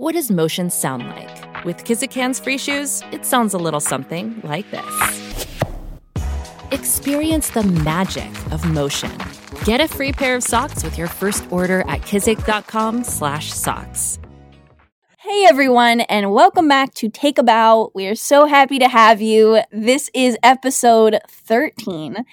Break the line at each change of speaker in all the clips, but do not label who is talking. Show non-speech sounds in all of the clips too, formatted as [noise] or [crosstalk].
What does motion sound like? With Kizik hands-free shoes, it sounds a little something like this. Experience the magic of motion. Get a free pair of socks with your first order at kizik.com/socks.
Hey everyone, and welcome back to Take a Bow. We are so happy to have you. This is episode 13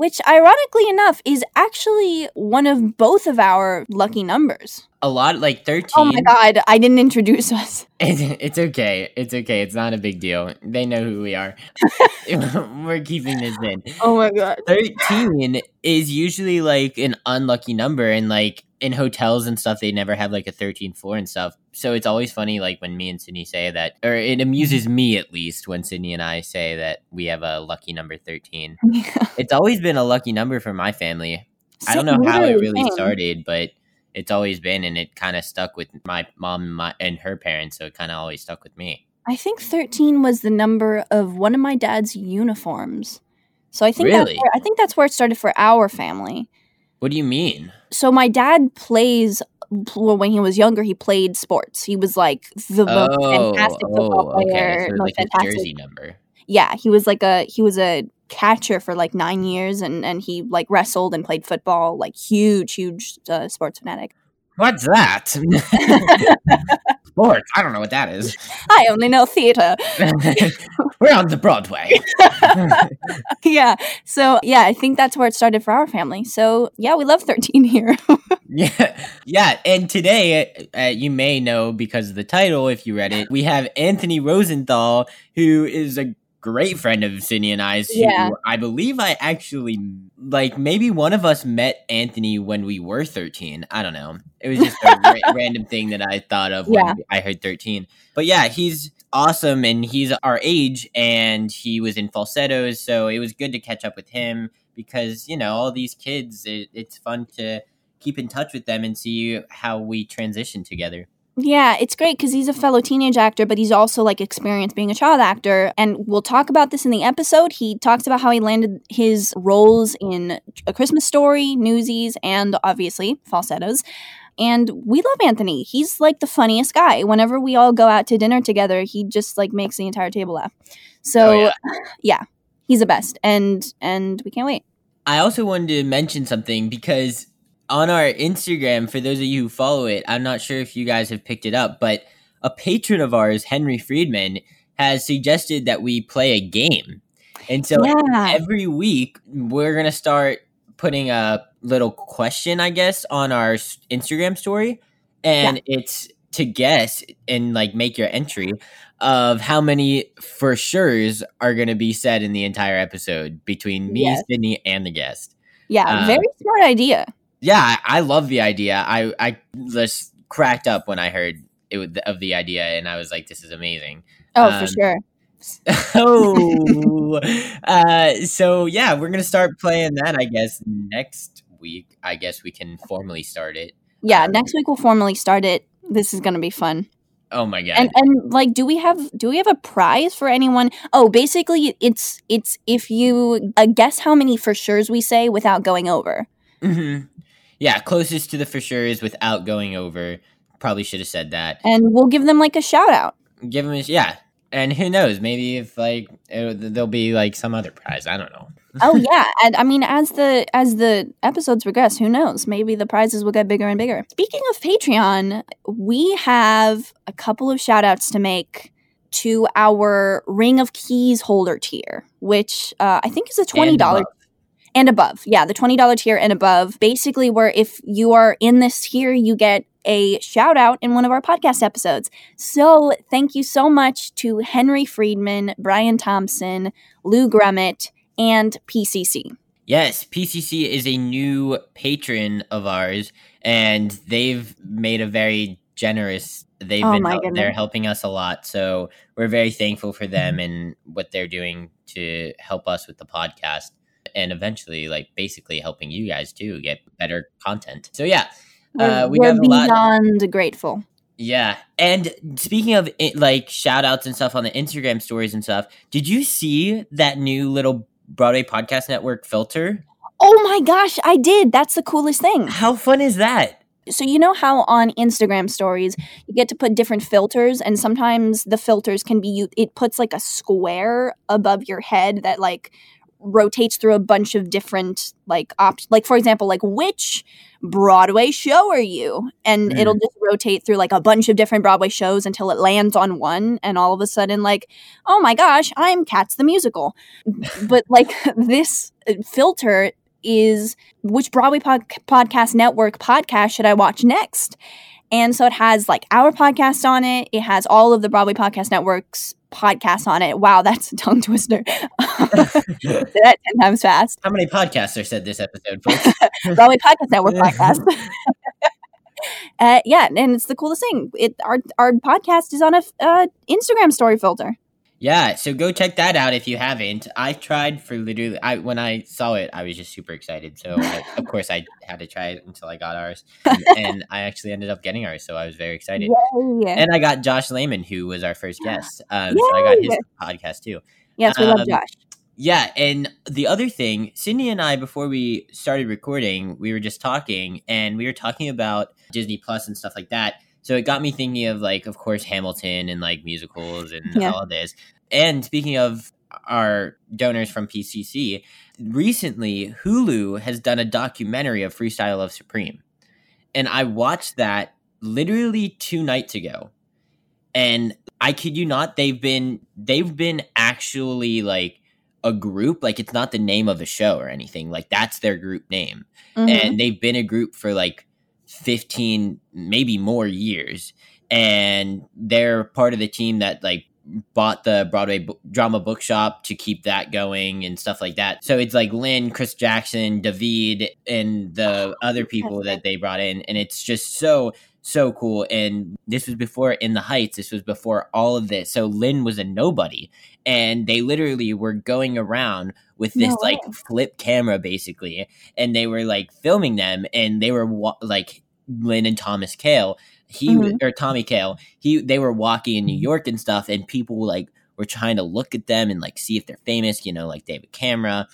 which ironically enough is actually one of both of our lucky numbers.
A lot like 13.
Oh my god, I didn't introduce us. [laughs]
It's, okay. It's okay. It's not a big deal. They know who we are. [laughs] [laughs] We're keeping this in.
Oh my god.
13 is usually like an unlucky number and like in hotels and stuff they never have like a 13 floor and stuff so it's always funny like when me and sydney say that or it amuses me at least when sydney and i say that we have a lucky number 13 [laughs] yeah. it's always been a lucky number for my family i don't know how it really started but it's always been and it kind of stuck with my mom and, my, and her parents so it kind of always stuck with me
i think 13 was the number of one of my dad's uniforms so i think
really?
where, i think that's where it started for our family
what do you mean?
So my dad plays well, when he was younger, he played sports. He was like the most oh, fantastic football oh, player.
Okay. So like fantastic. jersey number.
Yeah, he was like a he was a catcher for like nine years, and and he like wrestled and played football. Like huge, huge uh, sports fanatic.
What's that? [laughs] Sports. I don't know what that is.
I only know theater. [laughs]
We're on the Broadway. [laughs]
yeah. So, yeah, I think that's where it started for our family. So, yeah, we love 13 here.
yeah. Yeah. And today, uh, you may know because of the title, if you read it, we have Anthony Rosenthal, who is a great friend of Sydney and I's. Yeah. I believe I actually like maybe one of us met Anthony when we were 13. I don't know. It was just a [laughs] ra- random thing that I thought of when yeah. I heard 13. But yeah, he's awesome and he's our age and he was in falsettos. So it was good to catch up with him because, you know, all these kids, it, it's fun to keep in touch with them and see how we transition together.
Yeah, it's great because he's a fellow teenage actor, but he's also like experienced being a child actor. And we'll talk about this in the episode. He talks about how he landed his roles in A Christmas Story, Newsies, and obviously falsettos. And we love Anthony. He's like the funniest guy. Whenever we all go out to dinner together, he just like makes the entire table laugh. So oh, yeah. [sighs] yeah, he's the best. And and we can't wait.
I also wanted to mention something because on our Instagram, for those of you who follow it, I'm not sure if you guys have picked it up, but a patron of ours, Henry Friedman, has suggested that we play a game. And so yeah. every week, we're going to start putting a little question, I guess, on our Instagram story. And yeah. it's to guess and like make your entry of how many for sure's are going to be said in the entire episode between me, yes. Sydney, and the guest.
Yeah, um, very smart idea
yeah, I, I love the idea. I I just cracked up when I heard it of the idea, and I was like, "This is amazing."
Oh, um, for sure. [laughs]
oh, uh, so yeah, we're gonna start playing that. I guess next week. I guess we can formally start it.
Yeah, um, next week we'll formally start it. This is gonna be fun.
Oh my god!
And and like, do we have do we have a prize for anyone? Oh, basically, it's it's if you uh, guess how many for sure's we say without going over.
Mm-hmm yeah, closest to the for sure is without going over. Probably should have said that.
And we'll give them like a shout out.
Give them, a, yeah. And who knows? Maybe if like it, there'll be like some other prize. I don't know. [laughs]
oh yeah, and I mean, as the as the episodes progress, who knows? Maybe the prizes will get bigger and bigger. Speaking of Patreon, we have a couple of shout outs to make to our Ring of Keys holder tier, which uh, I think is a twenty dollars and above. Yeah, the $20 tier and above. Basically, where if you are in this tier, you get a shout out in one of our podcast episodes. So, thank you so much to Henry Friedman, Brian Thompson, Lou Grummett, and PCC.
Yes, PCC is a new patron of ours, and they've made a very generous. They've
Oh
been help- they're helping us a lot, so we're very thankful for them and what they're doing to help us with the podcast, and eventually, like basically helping you guys too get better content. So yeah, uh, we
We're
have a lot.
beyond grateful.
Yeah. And speaking of it, like shout outs and stuff on the Instagram stories and stuff, did you see that new little Broadway Podcast Network filter?
Oh my gosh, I did. That's the coolest thing.
How fun is that?
So you know how on Instagram stories you get to put different filters and sometimes the filters can be you it puts like a square above your head that like rotates through a bunch of different like opt like for example like which Broadway show are you? And mm. it'll just rotate through like a bunch of different Broadway shows until it lands on one and all of a sudden like oh my gosh, I'm Cats the musical. but like [laughs] this filter is which Broadway pod- podcast network podcast should I watch next? And so it has like our podcast on it. It has all of the Broadway Podcast Network's podcasts on it. Wow, that's a tongue twister. [laughs] Say that 10 times fast.
How many podcasts are said this episode, [laughs] folks?
Broadway Podcast Network podcast. [laughs] uh, yeah, and it's the coolest thing. It our our podcast is on a uh, Instagram story filter.
Yeah, so go check that out if you haven't. I tried for literally I when I saw it, I was just super excited. So I, of course I had to try it until I got ours. And, [laughs] and I actually ended up getting ours, so I was very excited.
Yay.
And I got Josh Lehman, who was our first guest. Um, so I got his podcast too.
yes, we love
um,
Josh.
Yeah, and the other thing, Cindy and I, before we started recording, we were just talking, and we were talking about Disney Plus and stuff like that. So it got me thinking of like, of course, Hamilton and like musicals and
Yeah.
all of this. And speaking of our donors from PCC, recently Hulu has done a documentary of Freestyle Love Supreme, and I watched that literally two nights ago, and I kid you not, they've been they've been actually like a group like it's not the name of a show or anything like that's their group name
Mhm.
and they've been a group for like 15 maybe more years. And they're part of the team that like bought the broadway drama bookshop to keep that going and stuff like that. So it's like lin chris jackson david and the other people that they brought in. And it's just so so cool. And this was before in the heights. This was before all of this. So lin was a nobody and they literally were going around with this
No.
like flip camera basically and they were like filming them and they were wa- like lin and thomas kail he w- mm-hmm. or tommy kail he they were walking in new mm-hmm. york and stuff and people like were trying to look at them and like see if they're famous you know like they have a camera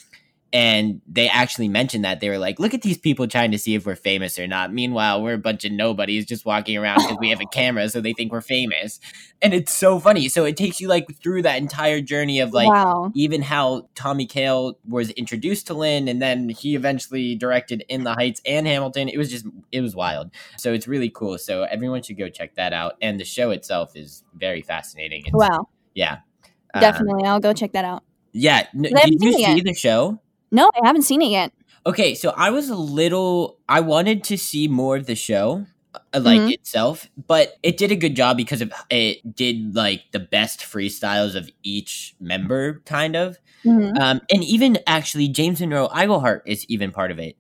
and they actually mentioned that they were like look at these people trying to see if we're famous or not meanwhile we're a bunch of nobodies just walking around because we have a [laughs] camera so they think we're famous and it's so funny so it takes you like through that entire journey of like
wow.
even how Tommy Kail was introduced to Lin and then he eventually directed In the Heights and Hamilton. It was just it was wild. So it's really cool. So everyone should go check that out. And the show itself is very fascinating. It's,
Wow.
Yeah. Uh,
Definitely. I'll go check that out.
yeah. N-
I haven't
did you see
yet.
the show?
No, I haven't seen it yet.
Okay, so I was a little I wanted to see more of the show uh, like
Mhm.
itself, but it did a good job because of it did like the best freestyles of each member kind of.
Mhm.
Um, and even actually, James Monroe Iglehart is even part of it.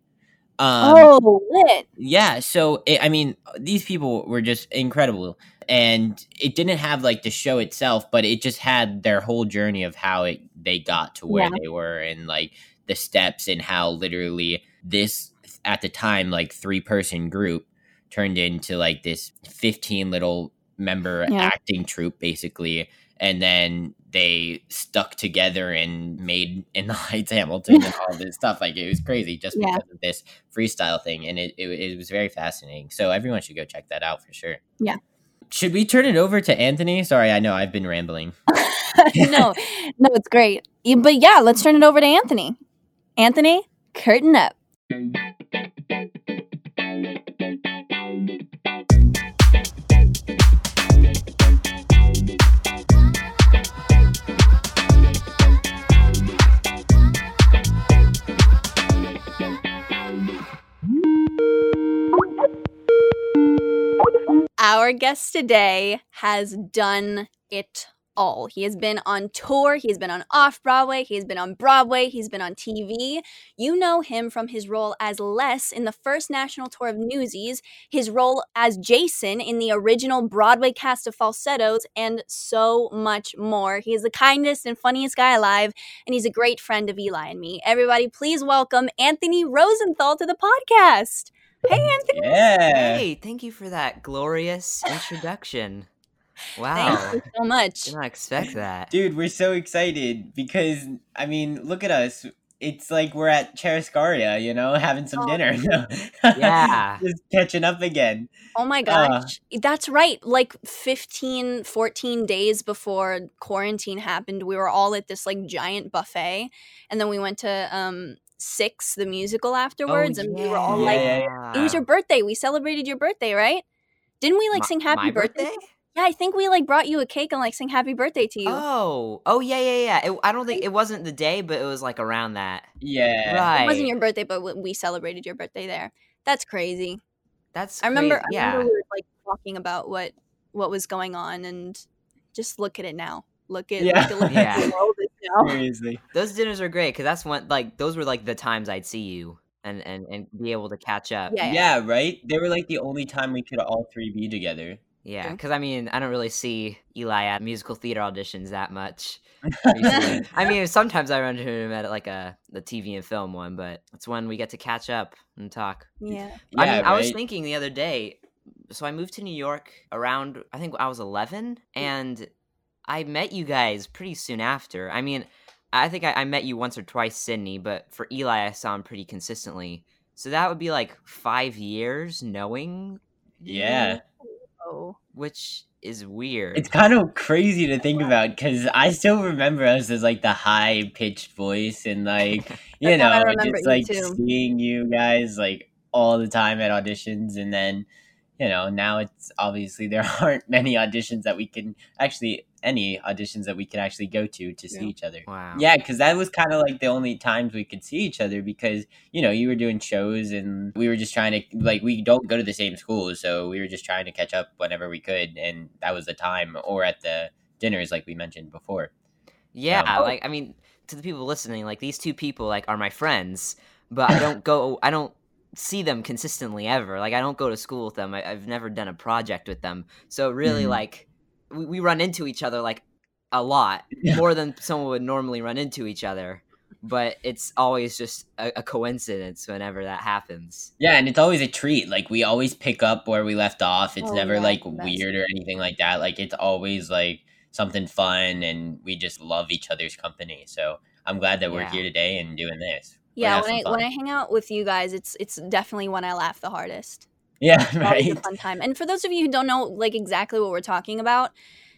Um,
oh, lit.
yeah. So it, I mean, these people were just incredible, and it didn't have like the show itself, but it just had their whole journey of how it they got to where
Yeah.
they were, and like the steps, and how literally this at the time like three person group turned into like this fifteen little member
Yeah.
acting troupe basically and then they stuck together and made in the heights hamilton and all this stuff like it was crazy just
Yeah.
because of this freestyle thing and it, it, it was very fascinating so everyone should go check that out for sure
Yeah.
should we turn it over to anthony sorry i know i've been rambling [laughs]
no, no, it's great. But yeah, let's turn it over to Anthony. Anthony, curtain up. Our guest today has done it all. He has been on tour, he has been on off Broadway, he has been on Broadway, he's been on TV. You know him from his role as Les in the first national tour of Newsies, his role as Jason in the original Broadway cast of Falsettos, and so much more. He is the kindest and funniest guy alive, and he's a great friend of Eli and me. Everybody, please welcome Anthony Rosenthal to the podcast. Hey, Anthony.
Yeah.
Hey, thank you for that glorious introduction. Wow.
Thank you so much.
Did not expect that.
Dude, we're so excited because I mean, look at us. It's like we're at Churrascaria, you know, having some
Oh.
dinner. [laughs]
Yeah.
Just catching up again.
Oh my
Uh.
gosh. That's right. Like 15, 14 days before quarantine happened, we were all at this like giant buffet. And then we went to um Six, the musical afterwards. and we were all
Yeah,
like, it was your birthday. We celebrated your birthday, right? Didn't we like
My-
sing happy birthday?
birthday?
Yeah, I think we like brought you a cake and like sang happy birthday to you.
Oh, oh yeah, yeah, yeah. It, I don't think it wasn't the day, but it was like around that.
Yeah.
Right.
It wasn't your birthday, but w- we celebrated your birthday there. That's crazy.
That's
I remember.
crazy.
I
yeah.
remember we were like talking about what what was going on, and just look at it now. Look at
Yeah.
look at, look
Yeah.
at the world is [laughs] now.
Seriously.
Those dinners are great because that's when like those were like the times I'd see you and and and be able to catch up.
Yeah.
Yeah, right? They were like the only time we could all three be together.
Yeah, because I mean, I don't really see Eli at musical theater auditions that much. [laughs] I mean, sometimes I run into him at like a the TV and film one, but it's when we get to catch up and talk.
Yeah.
I
Yeah,
mean, I was thinking the other day. So I moved to New York around I think I was 11, mm. and I met you guys pretty soon after. I mean, I think I, I met you once or twice, Sydney, but for Eli, I saw him pretty consistently. So that would be like five years knowing, you,
Yeah.
Oh.
which is weird.
It's kind of crazy to think about because I still remember us as like the high pitched voice and like [laughs] [laughs] you
That's how I
know just like
too.
seeing you guys like all the time at auditions and then you know now it's obviously there [laughs] aren't many auditions that we can actually any auditions that we can actually go to to see
Yeah.
each other.
wow.
Yeah, because that was kind of like the only times we could see each other because you know you were doing shows and we were just trying to like we don't go to the same school, so we were just trying to catch up whenever we could, and that was the time or at the dinners like we mentioned before.
Yeah,
Um,
like I mean, to the people listening, like these two people like are my friends, but I don't go I don't see them consistently ever. Like I don't go to school with them. I, I've never done a project with them. So really
Mhm.
like we, we run into each other like a lot
Yeah.
more than someone would normally run into each other. But it's always just a, a coincidence whenever that happens.
Yeah, and it's always a treat. Like we always pick up where we left off. It's
Oh,
never
yeah,
like weird or anything like that. Like it's always like something fun, and we just love each other's company. So I'm glad that we're
Yeah.
here today and doing this.
Yeah, when I
some
when I hang out with you guys, it's it's definitely when I laugh the hardest.
yeah,
It's [laughs]
right.
fun time. And for those of you who don't know like exactly what we're talking about,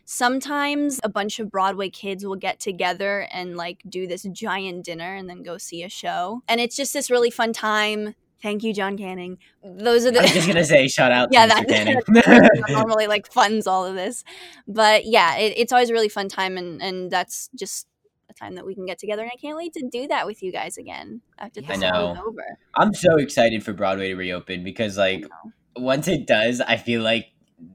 sometimes a bunch of Broadway kids will get together and like do this giant dinner and then go see a show. And it's just this really fun time. Thank you, John Canning. Those are the
I was just gonna say shout out [laughs]
Yeah, that-
Canning. [laughs]
normally like funds all of this. But yeah, it, it's always a really fun time and and that's just time that we can get together and I can't wait to do that with you guys again after
I
this is all
know.
over.
I'm so excited for Broadway to reopen because like once it does, I feel like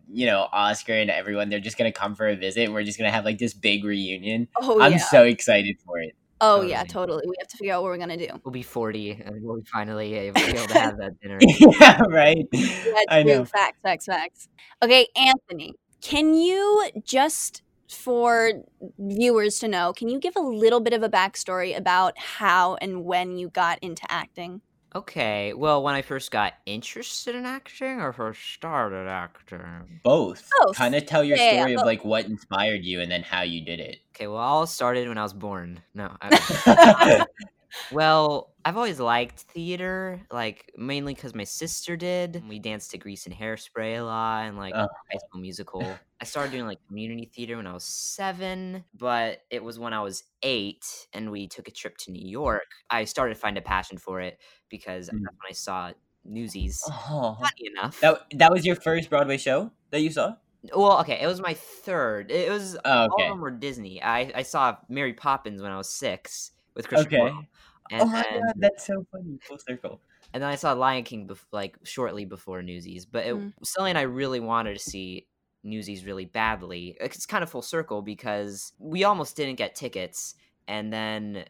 you know Oscar and everyone they're just gonna come for a visit. and We're just gonna have like this big reunion.
Oh
I'm
yeah.
so excited for it.
oh yeah,
Totally.
totally. We have to figure out what we're gonna do.
We'll be forty and we'll be finally [laughs] able, be able to have that dinner. [laughs]
yeah, right.
Yeah,
I
true.
know.
Facts, facts, facts. Okay, Anthony, can you just for viewers to know, can you give a little bit of a backstory about how and when you got into acting?
Okay, well, when I first got interested in acting or first started acting?
Both.
Both.
Kind of tell your
Yeah, yeah,
story
both.
of like what inspired you and then how you did it.
Okay, well, all started when I was born. No, I, [laughs] well, I've always liked theater, like mainly because my sister did. We danced to Grease and Hairspray a lot, and like
Oh.
High School Musical. [laughs] I started doing like community theater when I was seven, but it was when I was eight, and we took a trip to New York. I started to find a passion for it because
Mm.
when I saw Newsies.
oh.
Funny enough.
That that was your first Broadway show that you saw?
Well, okay, it was my third. It was
Oh,
all of them were Disney. I, I saw Mary Poppins when I was six with Christopher.
Okay.
Morrow. And
oh my
then,
god, that's so funny. Full circle.
and then I saw Lion King bef- like shortly before Newsies. But it,
Mm.
something I really wanted to see Newsies really badly. It's kind of full circle because we almost didn't get tickets, and then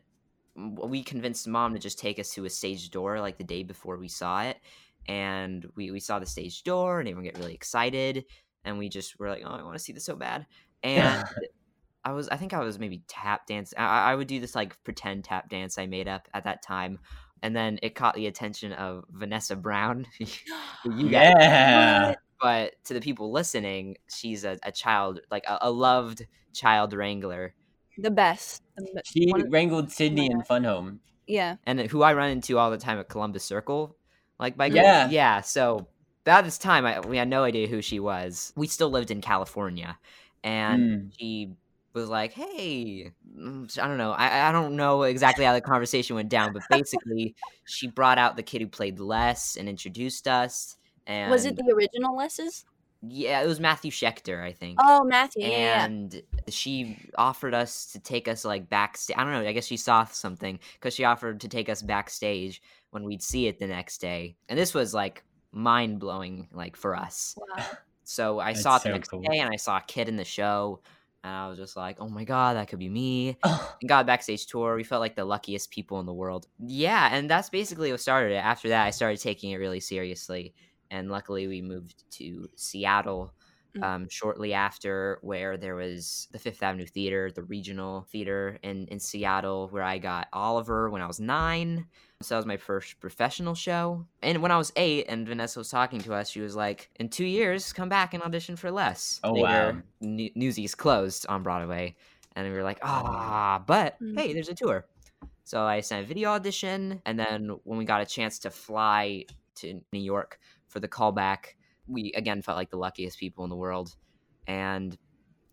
we convinced mom to just take us to a stage door like the day before we saw it, and we we saw the stage door, and everyone get really excited, and we just were like, oh, I want to see this so bad, [laughs] and. I was, I think I was maybe tap dance. I, I would do this like pretend tap dance I made up at that time, and then it caught the attention of Vanessa Brown. [laughs]
you yeah.
But to the people listening, she's a, a child, like a, a, loved child wrangler.
The best.
She One wrangled Sydney in Fun Home.
Yeah.
And who I run into all the time at Columbus Circle. Like by
yeah.
Yeah. So at this time, I, we had no idea who she was. We still lived in California. And mm. she was like, "Hey, mm, I don't know. I, I don't know exactly how the conversation went down, but basically, she brought out the kid who played Les and introduced us. And
was it the original Les's?
Yeah, it was Matthew Schechter, I think.
Oh, Matthew.
And
yeah.
she offered us to take us like backstage. I don't know. I guess she saw something because she offered to take us backstage when we'd see it the next day. And this was like mind blowing, like for us. Wow. So I That's saw it the so next cool. day, and I saw a kid in the show and I was just like, oh my God, that could be me. and got backstage tour. We felt like the luckiest people in the world. Yeah. And that's basically what started it. After that, I started taking it really seriously. And luckily, we moved to Seattle mm. um, shortly after, where there was the Fifth Avenue Theater, the regional theater in, in Seattle, where I got Oliver when I was nine. So that was my first professional show. And when I was eight and Vanessa was talking to us, she was like, in two years, come back and audition for Les.
Oh, Later, wow.
Newsies closed on Broadway. And we were like, ah, but mm-hmm. hey, there's a tour. So I sent a video audition. And then when we got a chance to fly to New York for the callback, we again felt like the luckiest people in the world. And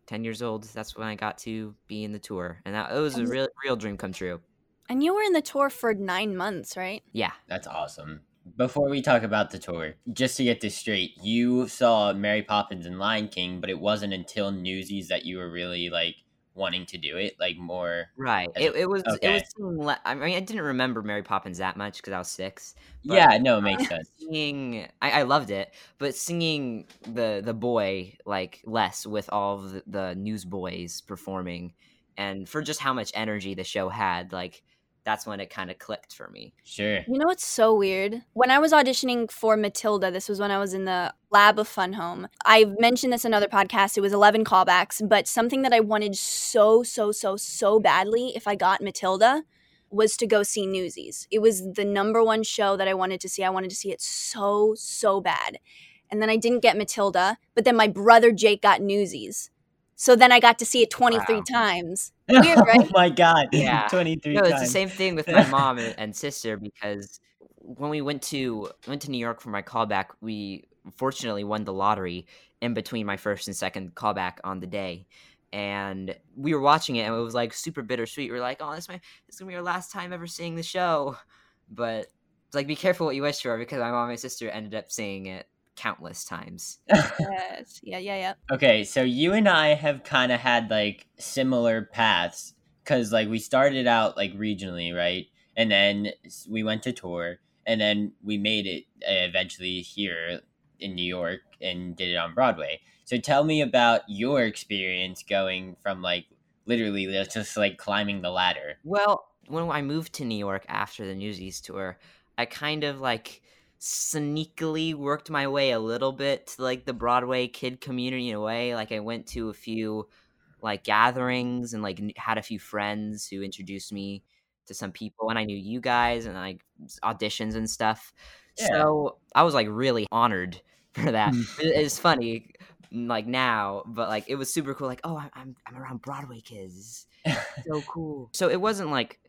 10 years old, that's when I got to be in the tour. And that it was a real, real dream come true.
And you were in the tour for nine months, right?
Yeah.
That's awesome. Before we talk about the tour, just to get this straight, you saw Mary Poppins and Lion King, but it wasn't until Newsies that you were really like wanting to do it, like more.
Right. It, it was. Okay. It was. I mean, I didn't remember Mary Poppins that much because I was six.
yeah. No, it makes [laughs] sense.
Singing, I, I, loved it, but singing the the boy like less with all the, the newsboys performing, and for just how much energy the show had, like that's when it kind of clicked for me.
Sure.
You know what's so weird? When I was auditioning for Matilda, this was when I was in the lab of Fun Home. I've mentioned this in other podcasts. It was 11 callbacks, but something that I wanted so, so, so, so badly if I got Matilda was to go see Newsies. It was the number one show that I wanted to see. I wanted to see it so, so bad. And then I didn't get Matilda, but then my brother Jake got Newsies. So then I got to see it 23 wow. times. Weird, [laughs] oh right?
oh my god.
Yeah.
23
no,
times.
it's the same thing with my mom and, and, sister because when we went to went to New York for my callback, we fortunately won the lottery in between my first and second callback on the day. And we were watching it and it was like super bittersweet. We are like, oh, this, my, this is gonna be our last time ever seeing the show. But like be careful what you wish for because my mom and my sister ended up seeing it countless times. [laughs]
yes. Yeah, yeah, yeah.
Okay, so you and I have kind of had like similar paths cuz like we started out like regionally, right? And then we went to tour and then we made it uh, eventually here in New York and did it on Broadway. So tell me about your experience going from like literally just like climbing the ladder.
Well, when I moved to New York after the Newsies tour, I kind of like sneakily worked my way a little bit to like the Broadway kid community in a way. Like I went to a few like gatherings and like had a few friends who introduced me to some people and I knew you guys and like auditions and stuff. Yeah. So I was like really honored [laughs] for that. Hmm. it's funny like now, but like it was super cool. Like, oh, I'm I'm around Broadway kids. so [laughs] cool. So it wasn't like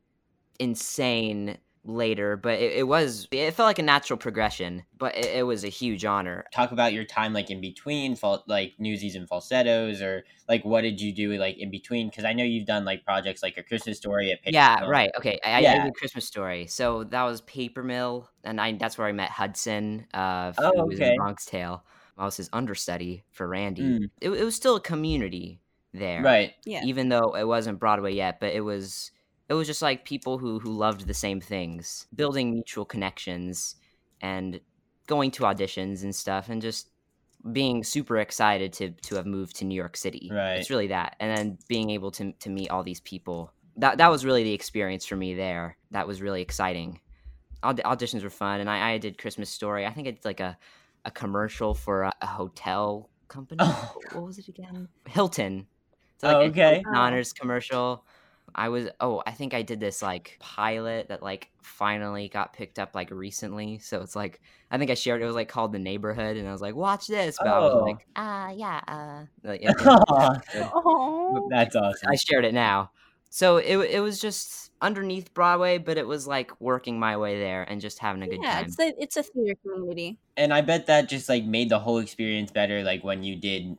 insane later, but it, it, was it felt like a natural progression, but it, it, was a huge honor.
Talk about your time like in between, like newsies and falsettos, or like what did you do like in between? Because I know you've done like projects like a Christmas story at
Paper yeah, Mill. right. Okay, I, yeah. I did a Christmas story, so that was Paper Mill, and I that's where I met Hudson. Uh,
oh, okay.
Bronx Tale. I was his understudy for Randy. Mm. It, it was still a community there,
right?
Yeah.
Even though it wasn't Broadway yet, but it was it was just like people who who loved the same things, building mutual connections and going to auditions and stuff and just being super excited to to have moved to New York City.
Right.
It's really that, and then being able to to meet all these people. That that was really the experience for me there. That was really exciting. Aud- auditions were fun, and I, I did Christmas Story. I think it's like a a commercial for a, a hotel company. [laughs]
Oh.
What was it again? Hilton. It's
Oh, okay.
Hilton honors commercial. I was oh I think I did this like pilot that like finally got picked up like recently. So it's like I think I shared it was like called the neighborhood, and I was like watch this, but I was
Oh.
like uh yeah uh like, yeah, yeah,
Aw,
good. [laughs]
Oh.
That's awesome.
I shared it now. So it it was just underneath Broadway, but it was like working my way there and just having a good
yeah,
time.
it's a it's a theater community.
and I bet that just like made the whole experience better. Like when you did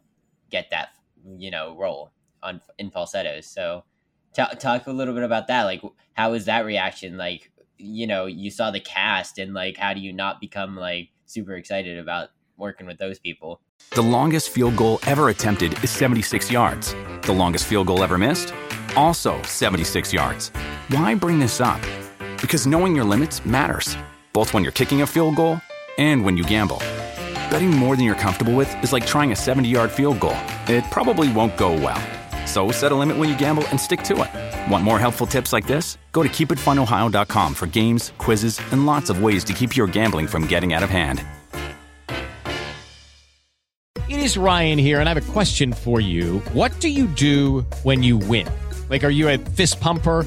get that, you know, role on in falsettos. So, ta- talk a little bit about that. Like, how was that reaction? Like, you know, you saw the cast, and like, how do you not become like super excited about working with those people?
The longest field goal ever attempted is 76 yards. The longest field goal ever missed? Also 76 yards. Why bring this up? Because knowing your limits matters, both when you're kicking a field goal and when you gamble. Betting more than you're comfortable with is like trying a 70 yard field goal, it probably won't go well. So set a limit when you gamble and stick to it. Want more helpful tips like this? Go to keepitfunohio.com for games, quizzes, and lots of ways to keep your gambling from getting out of hand.
It is Ryan here, and I have a question for you. What do you do when you win? Like, are you a fist pumper?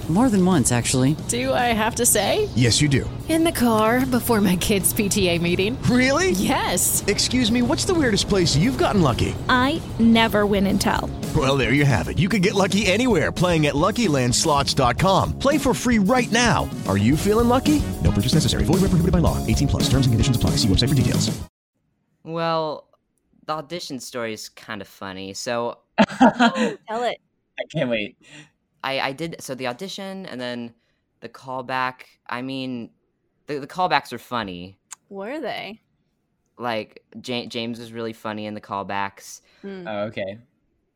More than once, actually.
Do I have to say?
Yes, you do.
In the car before my kids' PTA meeting.
Really?
Yes.
Excuse me, what's the weirdest place you've gotten lucky?
I never win and tell.
Well, there you have it. You can get lucky anywhere playing at LuckyLandSlots.com. Play for free right now. Are you feeling lucky? No purchase necessary. Void where prohibited by law. 18 plus. Terms and conditions apply. See website for details.
Well, the audition story is kind of funny. So [laughs]
Tell it.
I can't wait.
I I did so the audition and then the callback. I mean, the the callbacks are funny.
Were they?
Like Ja- James was really funny in the callbacks,
Hmm.
Oh, okay.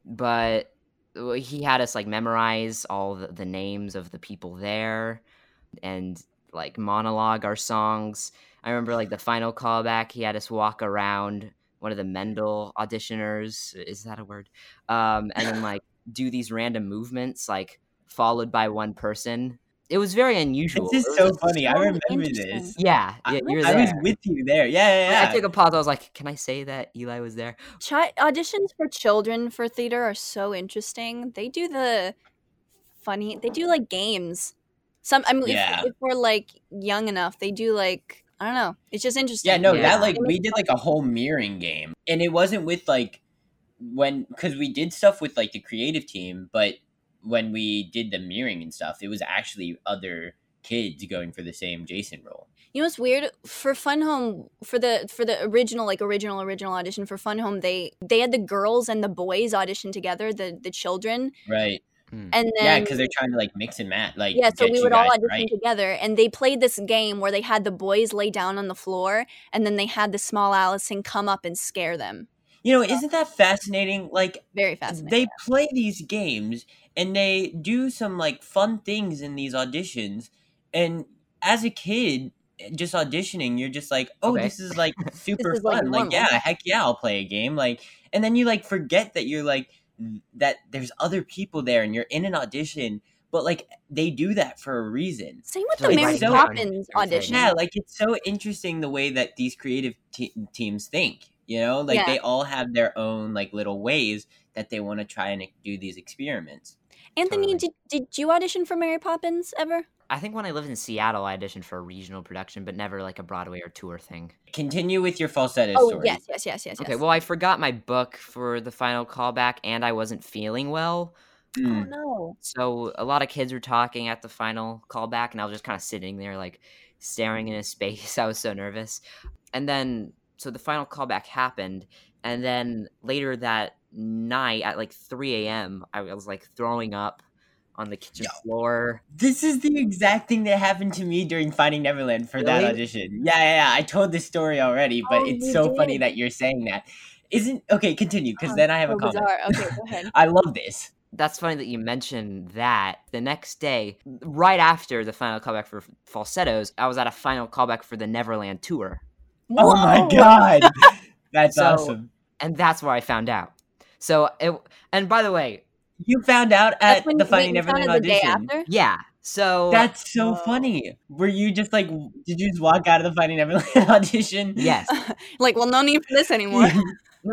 but he had us like memorize all the, the names of the people there and like monologue our songs. I remember like the final callback, he had us walk around one of the Mendel auditioners. Is that a word? Um, and then like do these random movements, like followed by one person. It was very unusual.
This
It
is
was-
so funny. I remember this.
Yeah,
I,
yeah, you were
I was with you there. Yeah, yeah,
I-
yeah.
I took a pause. I was like, "Can I say that Eli was there?"
Chi- auditions for children for theater are so interesting. They do the funny. They do like games. Some. I mean,
Yeah.
if, if we're like young enough, they do like I don't know. It's just interesting.
Yeah, no,
Yeah.
that like we did like a whole mirroring game, and it wasn't with like when because we did stuff with like the creative team, but when we did the mirroring and stuff, it was actually other kids going for the same Jason role.
You know what's weird for Fun Home for the for the original like original original audition for Fun Home they they had the girls and the boys audition together the the children
Right.
Hmm.
and then
yeah, because they're trying to like mix and match. Like
yeah so we would all audition
right.
together and they played this game where they had the boys lay down on the floor and then they had the small Allison come up and scare them
You know, isn't that fascinating? Like
very fascinating.
they play these games and they do some like fun things in these auditions and as a kid eh, just auditioning you're just like oh
Okay.
this is like [laughs] super
is,
fun like,
normal.
yeah heck yeah i'll play a game like and then you like forget that you're like that there's other people there and you're in an audition but like they do that for a reason.
Same with
So,
the
like,
Mary
so-
Poppins audition.
Yeah like it's so interesting the way that these creative te- teams think you know like
Yeah.
they all have their own like little ways that they want to try and do these experiments
Anthony
Totally.
did, did you audition for Mary Poppins ever
I think when I lived in Seattle, I auditioned for a regional production, but never like a Broadway or tour thing.
continue with your falsetto
oh
story
yes yes yes yes
Okay,
yes.
well, I forgot my book for the final callback, and I wasn't feeling well.
oh
Mm.
no
So a lot of kids were talking at the final callback, and I was just kind of sitting there, like staring in his [laughs] space. I was so nervous. And then so the final callback happened, and then later that night at like 3 a.m., I was like throwing up on the kitchen floor.
This is the exact thing that happened to me during Finding Neverland for that audition. Yeah, yeah, yeah. I told this story already, but
Oh,
it's so funny that you're saying that. Isn't okay? Continue, because
Oh,
then I have a
so
comment.
bizarre. Okay, go [laughs] ahead.
I love this.
That's funny that you mentioned that. The next day, right after the final callback for falsettos, I was at a final callback for the Neverland tour.
Oh my [laughs] god, that's
So-
awesome.
And that's where I found out. So it and by the way,
You found out at
when
the
you-
Finding
wait, you found
Neverland
it the day
audition.
after?
yeah. So
That's so
Whoa.
funny. Were you just like, did you just walk out of the Finding Neverland [laughs] audition?
yes. [laughs]
like, well, no need for this anymore.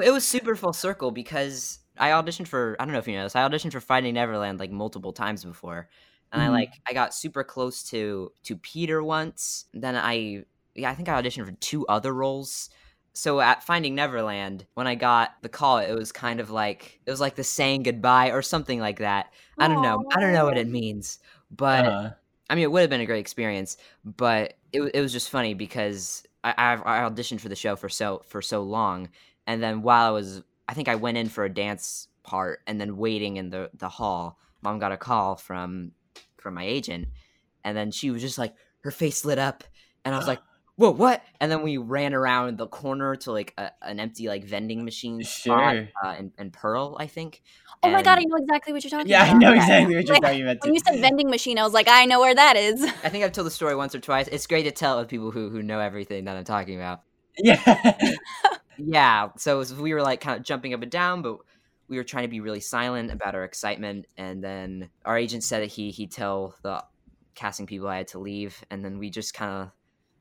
It was super full circle because I auditioned for I don't know if you know this. I auditioned for Finding Neverland like multiple times before. And I
Mhm.
like I got super close to to Peter once. Then I yeah, I think I auditioned for two other roles. So at Finding Neverland, when I got the call, it was kind of like it was like the saying goodbye or something like that. I don't know. I don't know what it means. But
Uh-huh.
I mean, it would have been a great experience, but it, it was just funny because I, I I auditioned for the show for so for so long, and then while I was, I think I went in for a dance part, and then waiting in the the hall, mom got a call from from my agent, and then she was just like, her face lit up, and I was like, whoa, what? And then we ran around the corner to like a, an empty like vending machine spot
Sure.
uh, in, in Pearl, I think.
Oh my god, I know exactly what you're talking
Yeah,
about.
Yeah, I know exactly what you're
Like,
talking about.
When you said vending machine, I was like, I know where that is. [laughs]
I think I've told the story once or twice. It's great to tell with people who who know everything that I'm talking about.
Yeah. [laughs]
yeah so it was- we were like kind of jumping up and down but we were trying to be really silent about our excitement and then our agent said that he he'd tell the casting people i had to leave and then we just kind of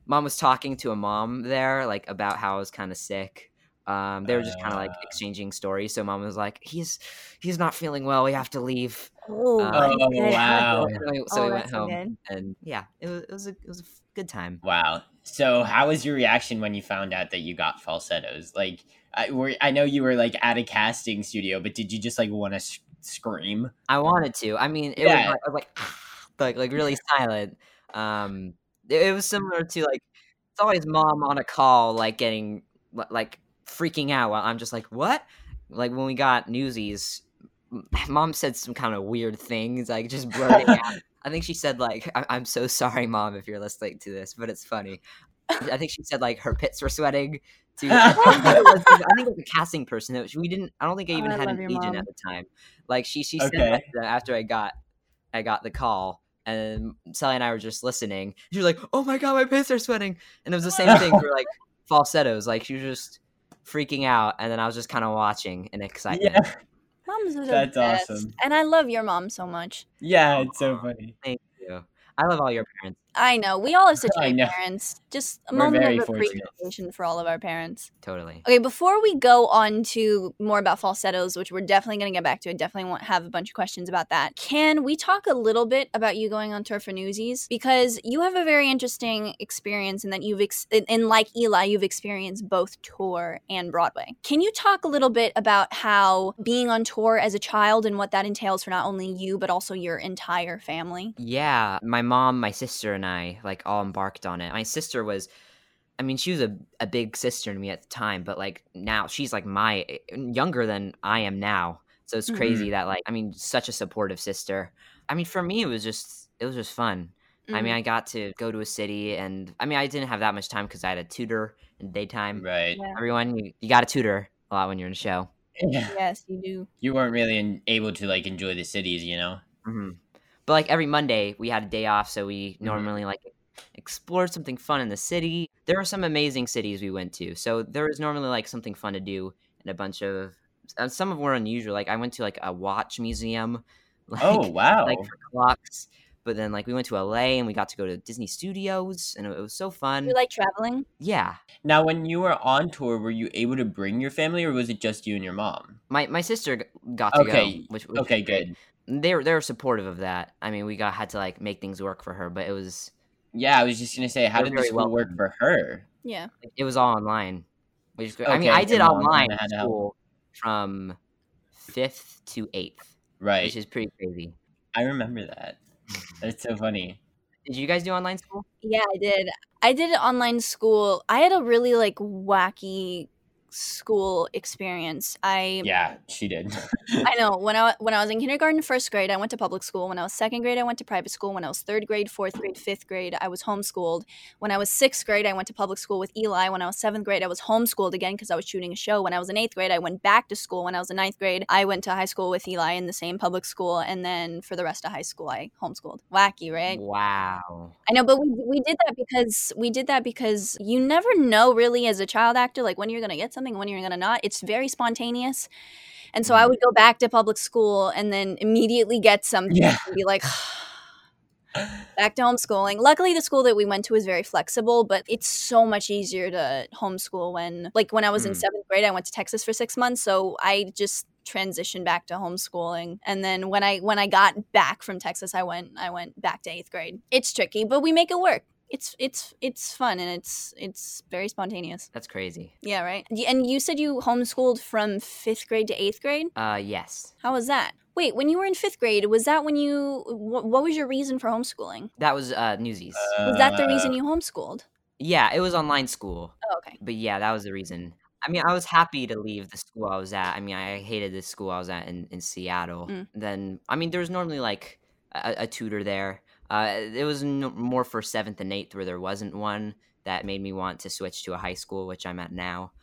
mom was talking to a mom there like about how i was kind of sick um, they were just kind of like
Uh.
exchanging stories so mom was like he's he's not feeling well we have to leave
Oh,
Uh,
Oh, wow.
so we, so
Oh,
we went home
good.
and yeah it was, it was a it was a f- good time
Wow. So, how was your reaction when you found out that you got falsettos? Like, I, were, I know you were like at a casting studio, but did you just like want to s- scream?
I wanted to. I mean, it
Yeah.
was like, like [sighs] like like really [laughs] silent. Um, it, was similar to like it's always mom on a call, like getting like freaking out while I'm just like, what? Like when we got Newsies, mom said some kind of weird things, like just blurting [laughs] out. I think she said like, I- "I'm so sorry, mom, if you're listening to this," but it's funny. I think she said like her pits were sweating. To [laughs] I think it was, I think it was a casting person. That we didn't. I don't think I
Oh,
even
I
had an agent
mom.
at the time. Like she she said
Okay.
after I got I got the call. And Sally and I were just listening. She was like, "Oh my god, my pits are sweating," and it was the same thing [laughs] for like falsettos. Like she was just freaking out, and then I was just kind of watching in excitement.
Yeah.
Moms are the
That's
best.
awesome.
And I love your mom so much.
Yeah, it's so funny.
Thank you. I love all your parents.
I know. We all have such great parents. Just a
We're
moment of appreciation for all of our parents.
Totally.
Okay, before we go on to more about falsettos, which we're definitely going to get back to, I definitely want have a bunch of questions about that. Can we talk a little bit about you going on tour for Newsies because you have a very interesting experience in that you've ex- and- and like Eli, you've experienced both tour and Broadway. Can you talk a little bit about how being on tour as a child and what that entails for not only you but also your entire family?
Yeah, my mom, my sister, and I like all embarked on it. My sister was, I mean, she was a, a big sister to me at the time, but like now she's like my younger than I am now. So it's crazy that like I mean, such a supportive sister. I mean, for me, it was just it was just fun. I mean,
Mhm.
I got to go to a city, and I mean, I didn't have that much time because I had a tutor in daytime.
Right.
Yeah.
Everyone, you, you got a tutor a lot when you're in a show.
Yeah. [laughs]
Yes, you do.
You weren't really in, able to like enjoy the cities, you know?
hmm But like every Monday, we had a day off, so we normally like explored something fun in the city. There are some amazing cities we went to, so there was normally like something fun to do and a bunch of. Uh, some of them were unusual. Like I went to like a watch museum. [laughs] Like,
oh, wow.
Like for clocks. But then like we went to LA and we got to go to Disney Studios, and it, it was so fun.
You like traveling?
yeah,
now, when you were on tour, were you able to bring your family or was it just you and your mom?
my my sister got to
Okay,
go, which, which was
okay,
great.
good.
They were they were supportive of that. I mean, we got had to like make things work for her, but it was
Yeah, I was just going to say, how did this
very
school work for her?
Yeah.
it was all online. Which is great. I mean, I did online
kinda had to help.
school from fifth to eighth,
Right.
which is pretty crazy.
I remember that. [laughs] That's so funny.
Did you guys do online school?
Yeah, I did. I did online school. I had a really like wacky school experience. I
Yeah, she did.
I know when I when I was in kindergarten, first grade, I went to public school. When I was second grade, I went to private school. When I was third grade, fourth grade, fifth grade, I was homeschooled. When I was sixth grade, I went to public school with Eli. When I was seventh grade, I was homeschooled again because I was shooting a show. When I was in eighth grade, I went back to school. When I was in ninth grade, I went to high school with Eli in the same public school, and then for the rest of high school, I homeschooled. Wacky, right?
Wow.
I know, but we we did that because we did that because you never know really as a child actor like when you're gonna get something, when you're gonna not. It's very spontaneous, and so I would go back to public school and then immediately get something
Yeah.
and be like. [sighs] Back to homeschooling. Luckily, the school that we went to is very flexible, but it's so much easier to homeschool when, like, when I was in
Mm.
seventh grade, I went to Texas for six months, so I just transitioned back to homeschooling. And then when I when I got back from Texas, I went I went back to eighth grade. It's tricky, but we make it work. It's it's it's fun and it's it's very spontaneous.
That's crazy.
Yeah, right. And you said you homeschooled from fifth grade to eighth grade.
Uh, yes.
How was that? Wait, when you were in fifth grade, was that when you? What, what was your reason for homeschooling?
That was uh Newsies.
Was that the
Uh,
reason you homeschooled?
yeah, it was online school.
Oh, okay.
But yeah, that was the reason. I mean, I was happy to leave the school I was at. I mean, I hated the school I was at in, in Seattle.
Mm.
Then, I mean, there was normally like a, a tutor there. Uh, it was no, more for seventh and eighth where there wasn't one that made me want to switch to a high school, which I'm at now.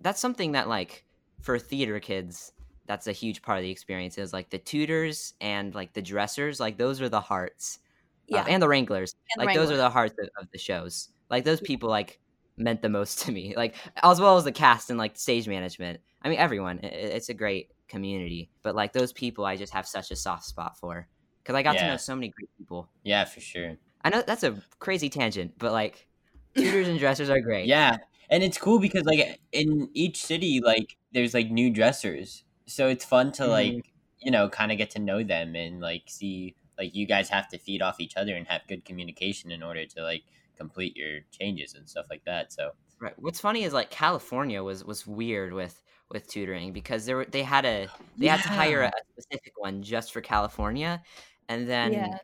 That's something that, like, for theater kids, that's a huge part of the experience is like the tutors and like the dressers, like, those are the hearts. uh,
Yeah.
and the Wranglers.
And
like, those are the hearts of, of the shows. Like, those people, like, meant the most to me [laughs] like as well as the cast and like stage management i mean everyone i- i- it's a great community but like those people i just have such a soft spot for because i got to know so many great people
yeah, for sure.
i know that's a crazy tangent but like tutors and dressers are great
Yeah, and it's cool because like in each city, like there's like new dressers, so it's fun to like
Mhm.
you know kind of get to know them and like see like you guys have to feed off each other and have good communication in order to like complete your changes and stuff like that. So
right what's funny is like california was was weird with with tutoring because there were they had a they had to hire a, a specific one just for california and then
Yeah.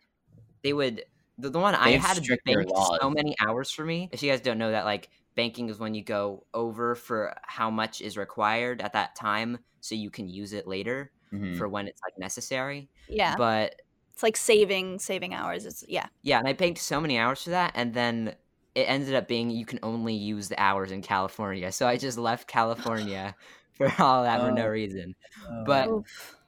they would the, the one
They
I had banked so many hours for me. If you guys don't know that, like banking is when you go over for how much is required at that time, so you can use it later
mhm.
for when it's like necessary.
Yeah.
But
It's like saving saving hours. It's yeah.
yeah, and I banked so many hours for that, and then it ended up being you can only use the hours in California. So I just left California [laughs] for all that for no
Oh.
reason.
Oh.
But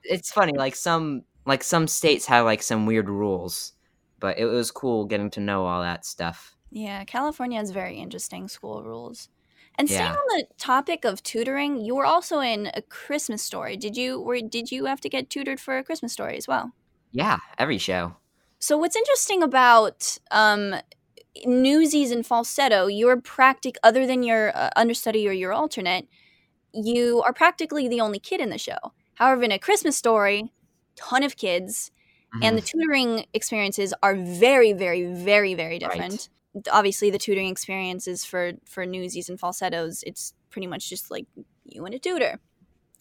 it's funny, like some like some states have like some weird rules, but it was cool getting to know all that stuff.
Yeah, California has very interesting school rules. And staying
Yeah.
on the topic of tutoring, you were also in a Christmas story. Did you were did you have to get tutored for a Christmas story as well?
Yeah, every show.
So what's interesting about um, Newsies and falsetto, you're practic other than your uh, understudy or your alternate, you are practically the only kid in the show. However, in a Christmas story, ton of kids, and the
Mm-hmm.
tutoring experiences are very, very, very, very
Right.
different. Obviously, the tutoring experiences for for Newsies and falsettos, it's pretty much just like you and a tutor.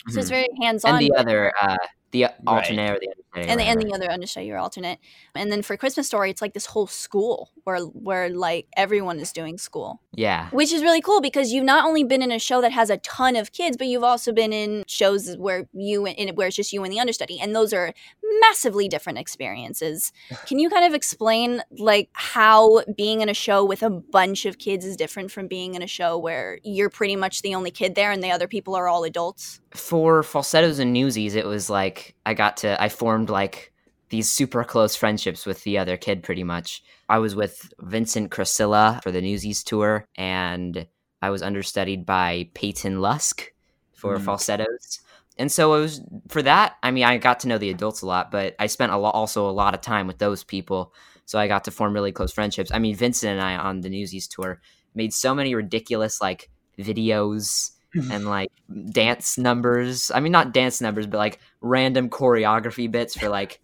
So it's
Mhm.
very hands on.
and the other, uh, the alternate or the understudy,
and the, and
right,
the
right.
other understudy or alternate. And then for christmas story it's like this whole school where where like everyone is doing school.
Yeah,
which is really cool because you've not only been in a show that has a ton of kids but you've also been in shows where you in where it's just you and the understudy. And those are massively different experiences can you kind of explain like how being in a show with a bunch of kids is different from being in a show where you're pretty much the only kid there and the other people are all adults
for falsettos and newsies, it was like I got to I formed like these super close friendships with the other kid pretty much. I was with Vincent Crocilla for the Newsies tour, and I was understudied by Peyton Lusk for
Mhm.
falsettos. And so it was for that. I mean, I got to know the adults a lot, but I spent a lot, also a lot of time with those people. So I got to form really close friendships. I mean, Vincent and I on the Newsies tour made so many ridiculous like videos and like dance numbers. I mean, not dance numbers, but like random choreography bits for like,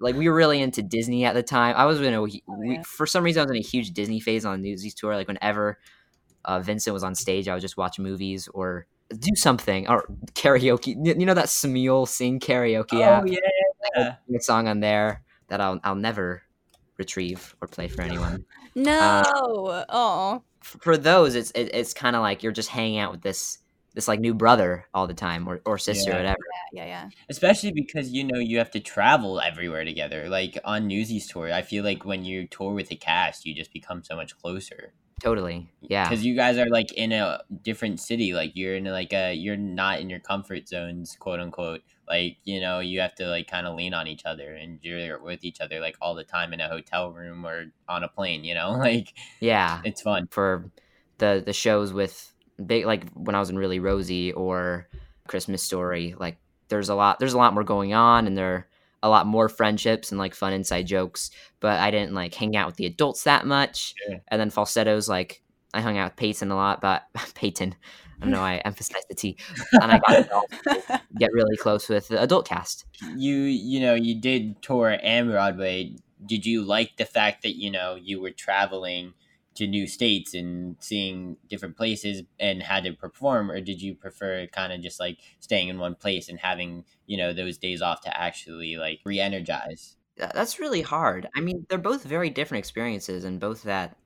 like we were really into Disney at the time. I was in a, we,
yeah.
for some reason, I was in a huge Disney phase on Newsies tour. Like whenever uh, Vincent was on stage, I would just watch movies or do something or karaoke. You you know that Smule sing karaoke
oh
app?
yeah,
a song on there that I'll I'll never retrieve or play for anyone.
No.
Uh,
oh.
for those, it's it, it's kind of like you're just hanging out with this this like new brother all the time or, or sister
Yeah.
or whatever.
Yeah, yeah.
Especially because you know you have to travel everywhere together. Like on Newsies tour, I feel like when you tour with the cast, you just become so much closer.
Totally. Yeah.
Because you guys are like in a different city. Like you're in like a you're not in your comfort zones, quote unquote. Like you know you have to like kind of lean on each other, and you're with each other like all the time in a hotel room or on a plane. You know, [laughs] like
Yeah.
it's fun.
for the the shows with big like when I was in Really Rosie or Christmas Story, like there's a lot there's a lot more going on and there are a lot more friendships and like fun inside jokes. But I didn't like hang out with the adults that much.
Sure.
And then falsettos, like I hung out with Peyton a lot, but [laughs] Peyton. I don't know, I emphasize the T. And I got [laughs] get really close with the adult cast.
you you know you did tour and broadway did you like the fact that you know you were traveling to new states and seeing different places and had to perform or did you prefer kind of just like staying in one place and having you know those days off to actually like re-energize
That's really hard. I mean, they're both very different experiences and both that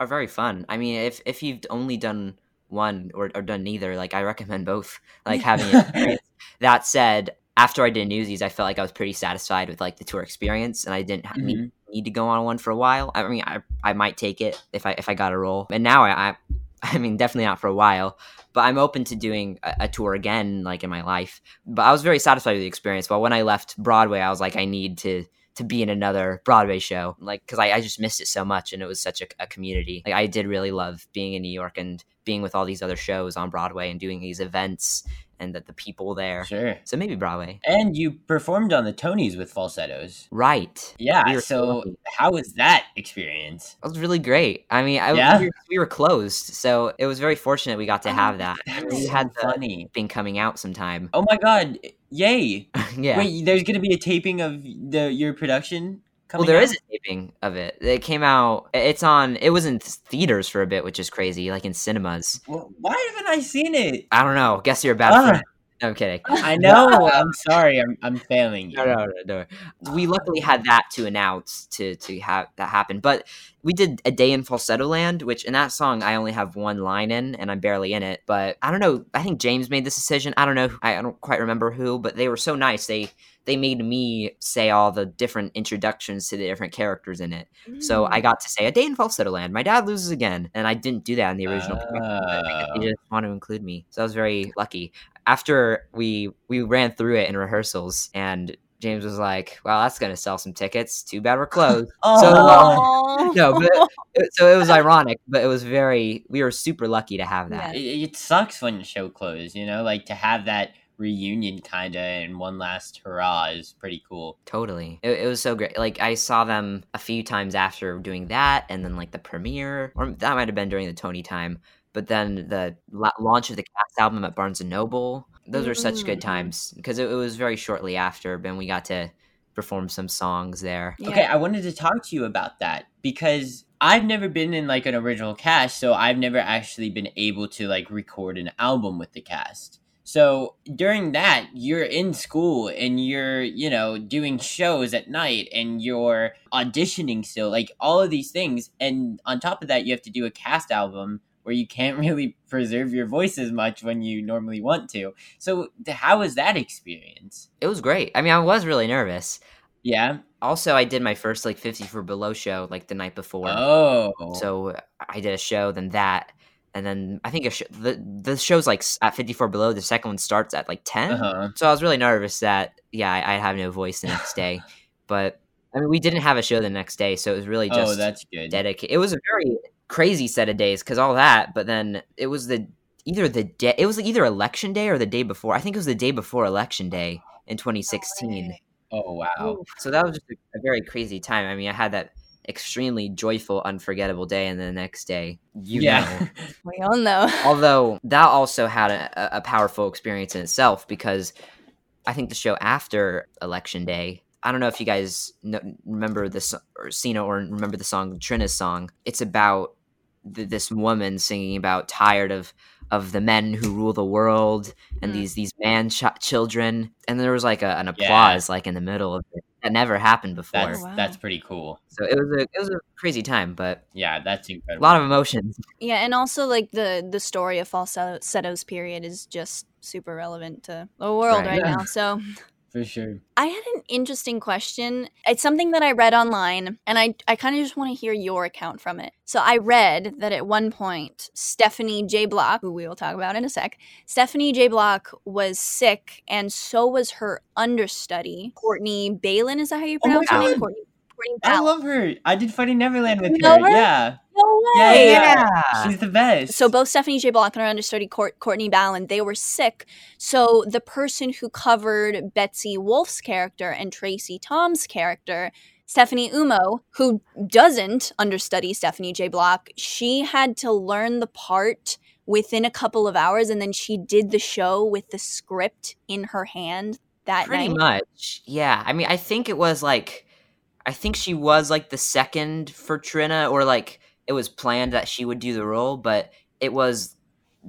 are very fun. I mean, if if you've only done one or, or done neither, like I recommend both. Like [laughs] having experience. that said, after I did Newsies, I felt like I was pretty satisfied with like the tour experience, and I didn't ha- need, mm-hmm. Need to go on one for a while. I mean, I I might take it if I if I got a role, and now I. I [laughs] I mean, definitely not for a while, but I'm open to doing a, a tour again, like in my life. But I was very satisfied with the experience. But when I left Broadway, I was like, I need to to be in another Broadway show, like because I, I just missed it so much, and it was such a, a community. Like I did really love being in New York and being with all these other shows on Broadway and doing these events and that the people there.
sure
So maybe Broadway,
and you performed on the tonys with falsettos
right?
yeah
We so
so
lucky.
how was that experience
That was really great. I mean, I,
Yeah?
we, were, we were closed, so it was very fortunate we got to oh, have that. we
so
had the
funny
thing coming out sometime.
oh my god yay [laughs]
yeah.
wait there's gonna be a taping of the your production
Well, there
out?
is a taping of it. It came out. It's on. It was in theaters for a bit, which is crazy. Like in cinemas.
Well, why haven't I seen it?
I don't know. Guess you're a bad
Ah.
friend. No, I'm kidding. [laughs]
I know. I'm sorry. I'm I'm failing you.
No, no, no, no. We luckily had that to announce to to have that happen. But we did a day in falsetto land, which in that song I only have one line in, and I'm barely in it. But I don't know. I think James made this decision. I don't know. I, I don't quite remember who, but they were so nice. They they made me say all the different introductions to the different characters in it. So I mm. got to say a day in falsetto land. My dad loses again, and I didn't do that in the original. production, but I guess
Oh.
they just want to include me, so I was very lucky. After we we ran through it in rehearsals, and James was like, "Well, that's gonna sell some tickets. Too bad we're closed." [laughs] So um,
Aw.
no, but it, so it was [laughs] ironic, but it was very. We were super lucky to have that.
It, it sucks when the show closed. You know, like to have that reunion kind of and one last hurrah is pretty cool.
Totally. It, it was so great. Like I saw them a few times after doing that and then like the premiere or that might have been during the Tony time, but then the la- launch of the cast album at Barnes and Noble. Those were such good
Mm.
times because it, it was very shortly after and we got to perform some songs there.
Yeah.
Okay, I wanted to talk to you about that because I've never been in like an original cast, so I've never actually been able to like record an album with the cast. So during that, you're in school and you're, you know, doing shows at night and you're auditioning still, like all of these things. And on top of that, you have to do a cast album where you can't [laughs] really preserve your voice as much when you normally want to. So, how was that experience?
It was great. I mean, I was really nervous.
Yeah.
Also, I did my first like 54 Below show like the night before.
Oh.
So I did a show, then that, and then I think a sh- the the show's like at 54 below. The second one starts at like 10.
Uh-huh.
So I was really nervous that yeah, I, I'd have no voice the next day. [laughs] But I mean, we didn't have a show the next day, so it was really just
oh, that's good.
dedicated. It was a very crazy set of days because all that, but then it was the either the day it was either election day or the day before. I think it was the day before election day in 2016.
Oh, wow.
So that was just a, a very crazy time. I mean, I had that extremely joyful, unforgettable day, and then the next day, you
Yeah.
know. [laughs]
We all know. [laughs]
Although that also had a, a powerful experience in itself because I think the show after election day. I don't know if you guys know, remember this or seen it or remember the song Trina's song. It's about th- this woman singing about tired of of the men who rule the world and
Mm.
these these man ch- children and there was like a, an applause like in the middle of it that never happened before.
That's
wow.
that's pretty cool.
So it was a it was a crazy time, but
Yeah, that's
a lot of emotions. [laughs]
Yeah, and also like the the story of falsettos period is just super relevant to the world
Right.
right,
Yeah.
now. So [laughs]
for sure.
I had an interesting question. It's something that I read online, and I, I kind of just want to hear your account from it. So I read that at one point, Stephanie J. Block, who we will talk about in a sec, Stephanie J. Block was sick, and so was her understudy, Courtney Balan. Is that how you
Oh
pronounce her name?
God.
Courtney, Courtney
I love her. I did Finding Neverland with her.
her?
Yeah.
No
Yeah,
way.
yeah, yeah. She's the best.
So both Stephanie J. Block and her understudy Court- Courtney Balan, they were sick. So the person who covered Betsy Wolfe's character and Tracie Thoms' character, Stephanie Umoh, who doesn't understudy Stephanie J. Block, she had to learn the part within a couple of hours, and then she did the show with the script in her hand that night.
Pretty
night.
much. Yeah. I mean, I think it was like I think she was like the second for Trina or like it was planned that she would do the role, but it was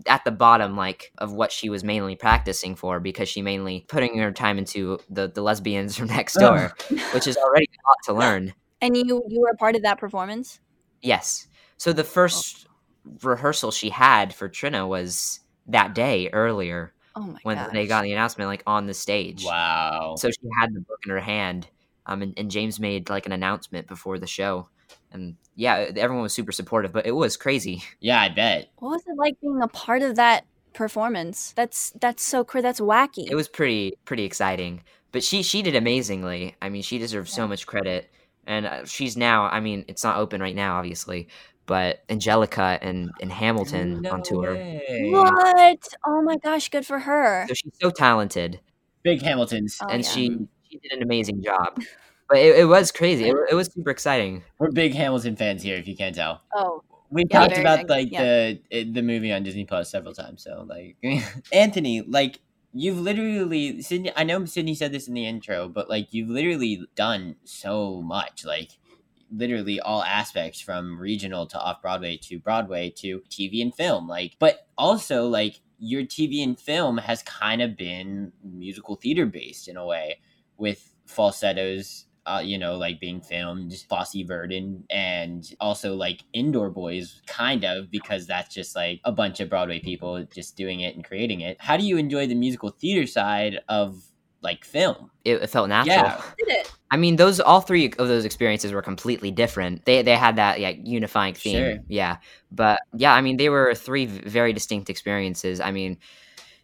at the bottom like of what she was mainly practicing for because she mainly putting her time into the the lesbians from next door, which is already a lot to [laughs] learn.
And you you were a part of that performance.
Yes. So the first oh. rehearsal she had for Trina was that day earlier
Oh my
when
gosh.
they got the announcement like on the stage.
Wow.
So she had the book in her hand, um, and, and James made like an announcement before the show, and yeah, everyone was super supportive, but it was crazy. [laughs]
Yeah, I bet.
What was it like being a part of that performance? That's that's so crazy. That's wacky.
It was pretty pretty exciting, but she she did amazingly. I mean, she deserves so much credit, and uh, she's now. I mean, it's not open right now, obviously, but Angelica and and Hamilton on tour.
way.
What? Oh my gosh, good for her.
So she's so talented,
Big Hamiltons.
Oh,
and
yeah.
she she did an amazing job. But it, it was crazy. It, it was super exciting.
We're big Hamilton fans here, if you can't tell.
Oh,
We've
Yeah,
talked about
big,
like
yeah.
the the movie on Disney Plus several times. So like, [laughs] Anthony, like you've literally Sydney. I know Sydney said this in the intro, but like you've literally done so much. Like literally all aspects from regional to off Broadway to Broadway to TV and film. Like, but also like your TV and film has kind of been musical theater based in a way with falsettos uh, you know, like being filmed, just Fosse Verdon, and also like Indoor Boys, kind of, because that's just like a bunch of Broadway people just doing it and creating it. How do you enjoy the musical theater side of like film?
It, it felt natural.
Yeah.
did it?
I mean, those all three of those experiences were completely different. They they had that yeah unifying theme,
Sure.
yeah. But yeah, I mean, they were three very distinct experiences. I mean,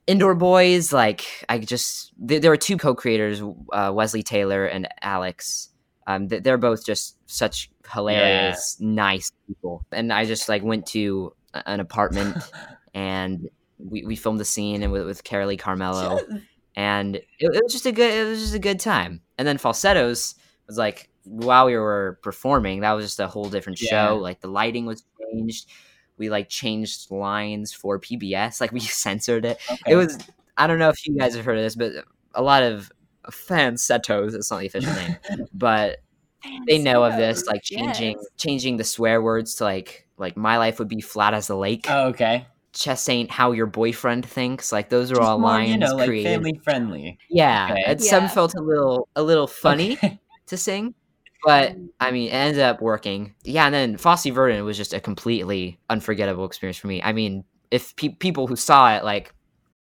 Indoor Boys, like I just there, there were two co-creators, uh, Wesley Taylor and Alex. Um, th- they're both just such hilarious, nice people, and I just like went to an apartment [laughs] and we, we filmed the scene and with with Carolee Carmelo. And it, it was just a good it was just a good time. And then falsettos was like while we were performing that was just a whole different
Yeah.
show. Like the lighting was changed we like changed lines for pbs like we [laughs] censored it
Okay.
it was i don't know if you guys have heard of this but a lot of falsettos it's not the official name [laughs] but they know of this like changing
Yes.
changing the swear words to like like my life would be flat as a lake
Oh, okay.
chess ain't how your boyfriend thinks like those are
Just
all
more,
lines
you know, like
created
family friendly.
yeah,
Okay.
and some felt a little a little funny
Okay.
to sing, but mm. I mean, it ended up working. Yeah, and then Fosse Verdon was just a completely unforgettable experience for me. I mean, if pe- people who saw it like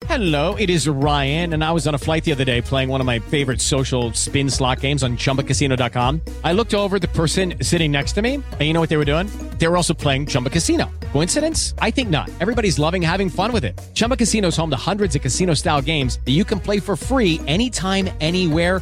Hello, it is Ryan, and I was on a flight the other day playing one of my favorite social spin slot games on chumbacasino.com. I looked over at the person sitting next to me, and you know what they were doing? They were also playing Chumba Casino. Coincidence? I think not. Everybody's loving having fun with it. Chumba Casino is home to hundreds of casino style games that you can play for free anytime, anywhere,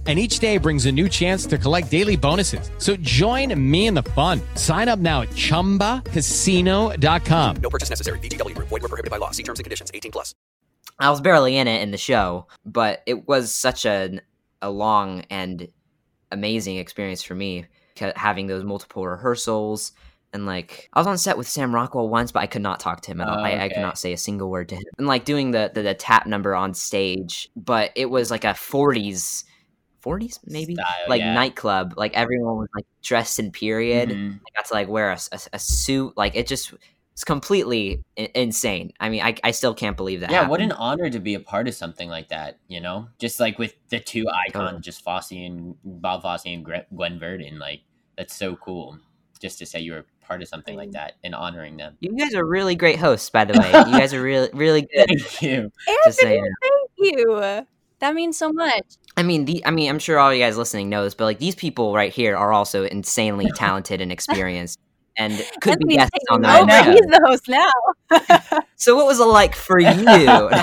And each day brings a new chance to collect daily bonuses. So join me in the fun. Sign up now at chumbacasino.com.
No purchase necessary. VGW Group. Void were prohibited by law. See terms and conditions. 18 plus.
I was barely in it in the show, but it was such an a long and amazing experience for me having those multiple rehearsals and like I was on set with Sam Rockwell once, but I could not talk to him at all. okay. I, I, could not say a single word to him. And like doing the, the, the tap number on stage, but it was like a '40s, '40s maybe Style, like yeah. nightclub. Like everyone was like dressed in period. Mm-hmm. I got to like wear a, a, a, suit. Like it just it's completely I- insane. I mean, I, I still can't believe that.
Yeah, happened. what an honor to be a part of something like that. You know, just like with the two icons, oh. just Fosse and Bob Fosse and Gwen Verdon. Like that's so cool. Just to say you were part of something like that and honoring them.
You guys are really great hosts, by the way. you guys are [laughs] really, really good.
Thank you.
Anthony, thank you. That means so much.
I mean, the I mean, I'm sure all you guys listening know this, but like these people right here are also insanely [laughs] talented and experienced, and could Anthony's be guests on that.
Over. He's the host now. [laughs]
so, what was it like for you? [laughs] but,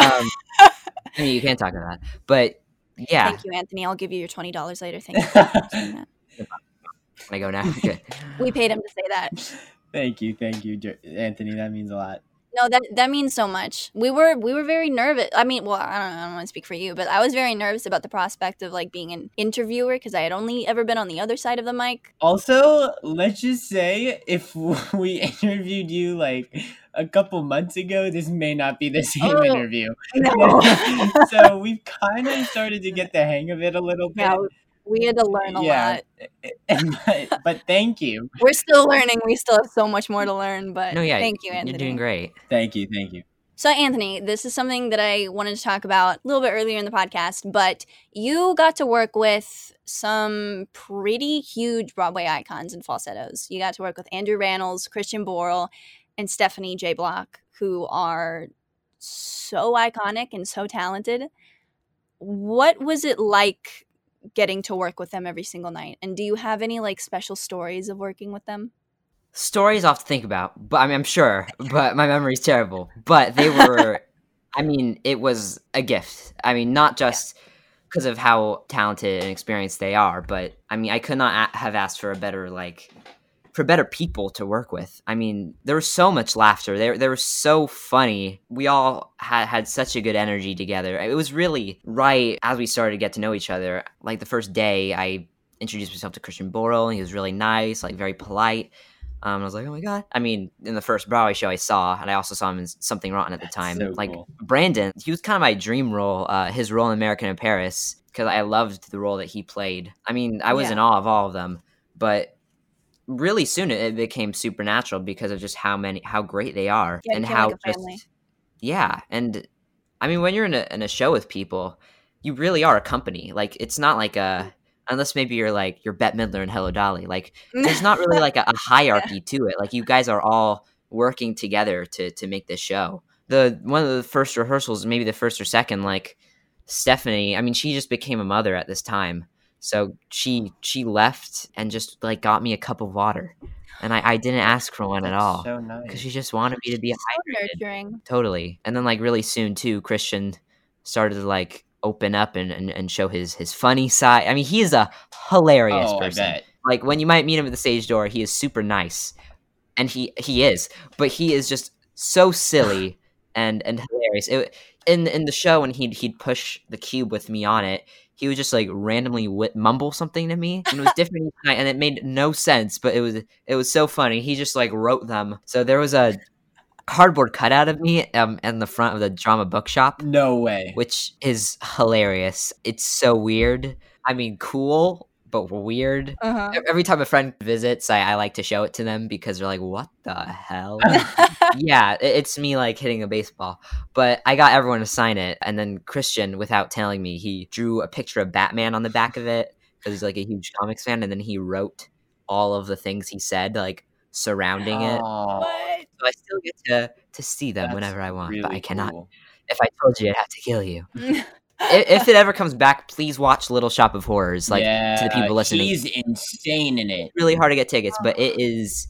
um, I mean, you can't talk about that, but yeah.
Thank you, Anthony. I'll give you your twenty dollars later. Thank you.
Can I go now? Okay.
we paid him to say that.
Thank you, thank you, Anthony. That means a lot.
No, that that means so much. We were we were very nervous. I mean, well, I don't, I don't want to speak for you, but I was very nervous about the prospect of like being an interviewer because I had only ever been on the other side of the mic.
Also, let's just say if [laughs] we interviewed you like a couple months ago, this may not be the [laughs] same oh, interview. No. [laughs] so we've kind of started to get the hang of it a little bit.
Yeah, we had to learn a yeah.
lot. Eh, eh, [laughs] but, but thank you. [laughs]
We're still learning. We still have so much more to learn. But no, yeah, thank you, Anthony.
You're doing great.
Thank you. Thank you.
So, Anthony, this is something that I wanted to talk about a little bit earlier in the podcast, but you got to work with some pretty huge Broadway icons and falsettos. You got to work with Andrew Rannells, Christian Borle, and Stephanie J. Block, who are so iconic and so talented. What was it like getting to work with them every single night. And do you have any like special stories of working with them?
Stories off to think about, but I mean, I'm sure, [laughs] but my memory's terrible. But they were, [laughs] I mean, it was a gift. I mean, not just because of how talented and experienced they are, but I mean, I could not a- have asked for a better like for better people to work with. I mean, there was so much laughter. They, they were so funny. We all had, had such a good energy together. It was really right as we started to get to know each other. Like the first day, I introduced myself to Christian Borle, and he was really nice, like very polite. Um, I was like, oh my god! I mean, in the first Broadway show I saw, and I also saw him in Something Rotten at the time. So like cool. Brandon, he was kind of my dream role. Uh, his role in American in Paris, because I loved the role that he played. I mean, I was yeah. in awe of all of them, but really soon it became supernatural because of just how many how great they are yeah, and how like just yeah and i mean when you're in a, in a show with people you really are a company. Like it's not like a unless maybe you're like you're Bette Midler and Hello Dolly like [laughs] there's not really like a, a hierarchy yeah. to it. Like you guys are all working together to to make this show. The one of the first rehearsals maybe the first or second like Stephanie I mean she just became a mother at this time so she she left and just like got me a cup of water, and I, I didn't ask for one That's at all because so nice. she just wanted me to be so Nurturing. Totally, and then like really soon too, Christian started to like open up and, and, and show his his funny side. I mean, he is a hilarious oh, person. Like when you might meet him at the stage door, he is super nice, and he he is, but he is just so silly [sighs] and and hilarious. It, in in the show when he'd he'd push the cube with me on it, he would just like randomly wh- mumble something to me and it was different and it made no sense but it was it was so funny. He just like wrote them. So there was a cardboard cutout of me um in the front of the drama bookshop
no way.
which is hilarious. It's so weird. I mean cool but weird. Uh-huh. Every time a friend visits, I, I, like to show it to them because they're like, "What the hell?" [laughs] yeah, it, it's me like hitting a baseball. But I got everyone to sign it, and then Christian, without telling me, he drew a picture of Batman on the back of it because he's like a huge comics fan, and then he wrote all of the things he said, like surrounding it. So I still get to to see them That's whenever I want, really but I cannot. Cool. If I told you, I'd have to kill you [laughs] if it ever comes back, please watch Little Shop of Horrors. Like yeah, to the people listening,
he's insane in it.
Really hard to get tickets, but it is.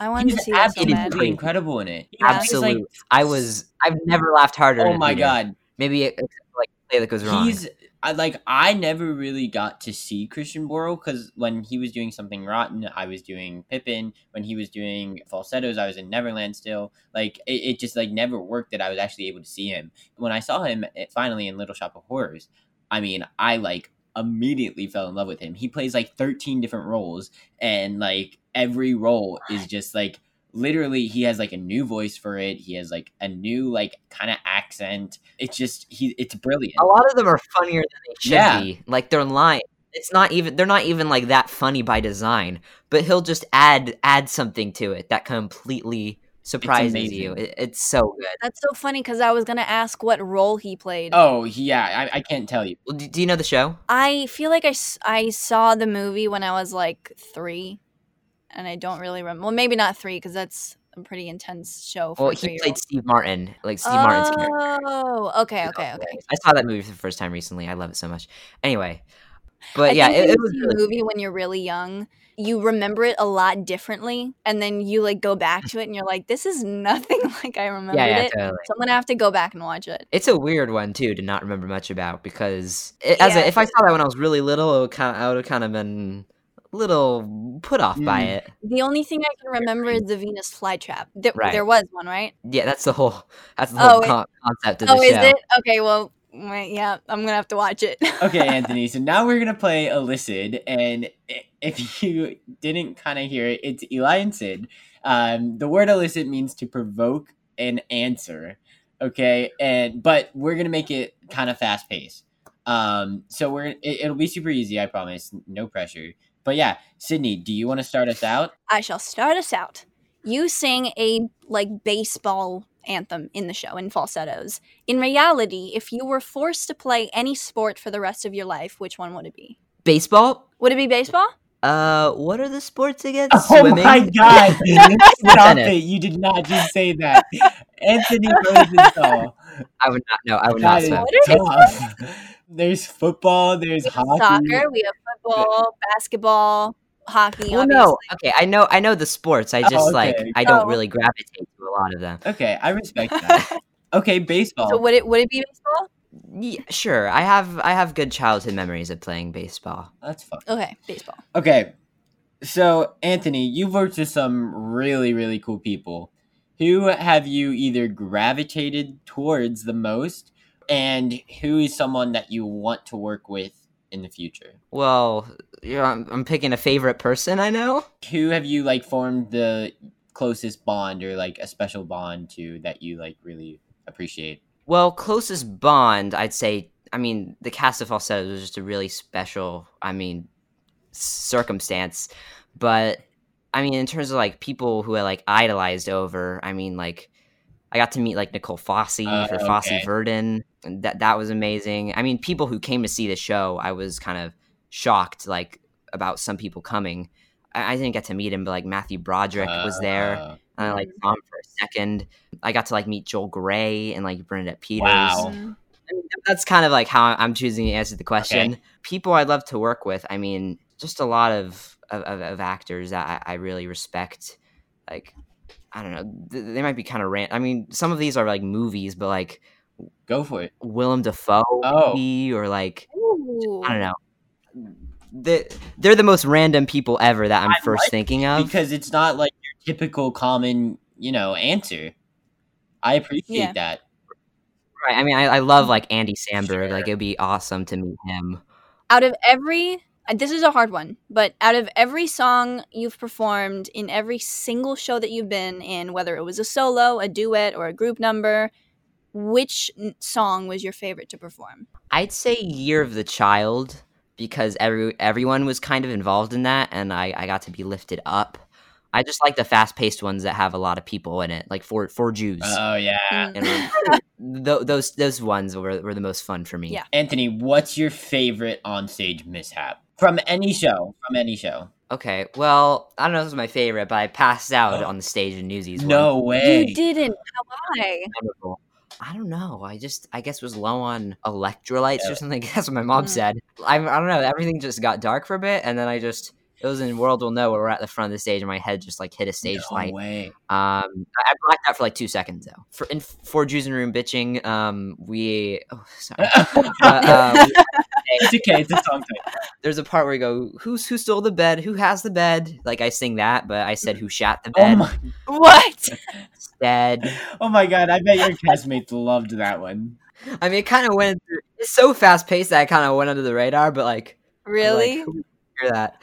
I want to see absolutely
incredible in it.
Yeah. Absolutely, like, I was. I've never laughed harder.
Oh my god!
Maybe it, like play that goes wrong.
He's I like I never really got to see Christian Borle because when he was doing something rotten, I was doing Pippin. When he was doing falsettos, I was in Neverland still. Like it, it just like never worked that I was actually able to see him. When I saw him it, eh, finally in Little Shop of Horrors, I mean, I like immediately fell in love with him. He plays like 13 different roles and like every role is just like literally he has like a new voice for it. He has like a new like kind of accent. It's just he it's brilliant.
A lot of them are funnier than they should
Yeah.
be. Like they're lying. It's not even they're not even like that funny by design, but he'll just add add something to it that completely surprises you. It, it's so good.
That's so funny because I was gonna ask what role he played.
Oh, yeah, I, I can't tell you.
Well, do, do you know the show?
I feel like I, I saw the movie when I was like three, and I don't really remember. Well, maybe not three because that's a pretty intense show for
Well, he played Steve Martin, like Steve Martin's character.
Oh, okay, okay, okay.
I saw that movie for the first time recently. I love it so much. Anyway, but
I
yeah, it,
when
it was
a movie when you're really young. You remember it a lot differently, and then you like go back to it, and you're like, "This is nothing [laughs] like I remembered
yeah,
it."
totally.
So I'm gonna have to go back and watch it.
It's a weird one too to not remember much about because it, as
Yeah.
a, if I saw that when I was really little, it would kind of, I would have kind of been little put off by
Mm.
it.
The only thing I can remember is the Venus flytrap. There,
Right.
there was one, right?
Yeah, that's the whole that's the
Oh,
whole
it-
con- concept of this.
Oh,
the
is it? Okay, well, yeah, I'm gonna have to watch it.
okay, [laughs] Anthony. So now we're gonna play Elicit, and if you didn't kind of hear it, it's Eli and Sid. Um, the word elicit means to provoke an answer. Okay, and but we're gonna make it kind of fast paced. Um, so we're it, it'll be super easy, I promise. No pressure. But yeah, Sydney, do you want to start us out?
I shall start us out. You sing a like baseball anthem in the show in falsettos. In reality, if you were forced to play any sport for the rest of your life, which one would it be?
Baseball?
Would it be baseball?
Uh, what are the sports again?
Oh
Swimming.
my god! [laughs] Stop it! You did not just say that, Anthony Rosenthal.
I would not know. I would not
That
swim.
Is tough. There's football. There's hockey.
Soccer, we have football, basketball, hockey.
Well,
obviously.
no. Okay, I know. I know the sports. I
Oh,
just like. I don't
Oh.
really gravitate to a lot of them.
Okay, I respect that. [laughs] okay, baseball.
So would it would it be baseball?
Yeah, sure. I have I have good childhood memories of playing baseball.
That's fun.
Okay, baseball.
Okay, so Anthony, you've worked with some really, really cool people. Who have you either gravitated towards the most, and who is someone that you want to work with in the future?
Well, you know, I'm, I'm picking a favorite person I know.
Who have you like formed the closest bond or like a special bond to that you like really appreciate?
Well, closest bond, I'd say. I mean, the cast of Falsettos was just a really special. I mean, circumstance. But I mean, in terms of like people who I like idolized over, I mean, like I got to meet like Nicole Fosse
Uh,
for Fosse
okay.
Verdon, and that that was amazing. I mean, people who came to see the show, I was kind of shocked, like about some people coming. I, I didn't get to meet him, but like Matthew Broderick was there.
Uh,
And I like saw him for a second. I got to like meet Joel Grey and like Bernadette Peters.
Wow.
Mm.
I mean, that's kind of like how I'm choosing to answer the question. People I'd love to work with. I mean, just a lot of of, of, of actors that I, I really respect. Like, I don't know, th- they might be kind of rant. I mean, some of these are like movies, but like
Go for it.
Willem Dafoe
Oh.
or like
Ooh.
I don't know. They, they're the most random people ever that I'm
I
first
like
thinking of.
because it's not like your typical common, you know, answer. I appreciate
Yeah.
that.
Right. I mean, I, I love like Andy Samberg.
Sure.
Like, it'd be awesome to meet him.
Out of every this is a hard one, but out of every song you've performed in every single show that you've been in, whether it was a solo, a duet, or a group number, which song was your favorite to perform?
I'd say Year of the Child because every everyone was kind of involved in that, and I, I got to be lifted up. I just like the fast paced ones that have a lot of people in it, like for Four Jews.
Oh yeah.
Mm.
and [laughs] th- those those ones were, were the most fun for me.
Yeah.
Anthony, what's your favorite onstage mishap from any show? From any show?
Okay. Well, I don't know if this is my favorite, but I passed out on the stage in Newsies.
No way.
You didn't. Why?
Memorable. I don't know. I just, I guess, was low on electrolytes
Yeah.
or something. [laughs] That's what my mom
Mm.
said. I, I don't know. Everything just got dark for a bit, and then I just, it was in World Will Know where we're at the front of the stage, and my head just like hit a stage
no
light.
way.
Um, I I blacked out for like two seconds though. For in Four Jews in Room bitching, um, we, oh, sorry. [laughs] But, uh, [laughs] we-
it's okay. It's a song title.
there's a part where we go, "Who's who stole the bed? Who has the bed?" Like I sing that, but I said, "Who shot the bed?"
Oh
bed?"
my,
What?
Dead.
oh my god! I bet your castmates loved that one.
I mean, it kind of went. Through, it's so fast paced that I kind of went under the radar, but like
really
like, hear that.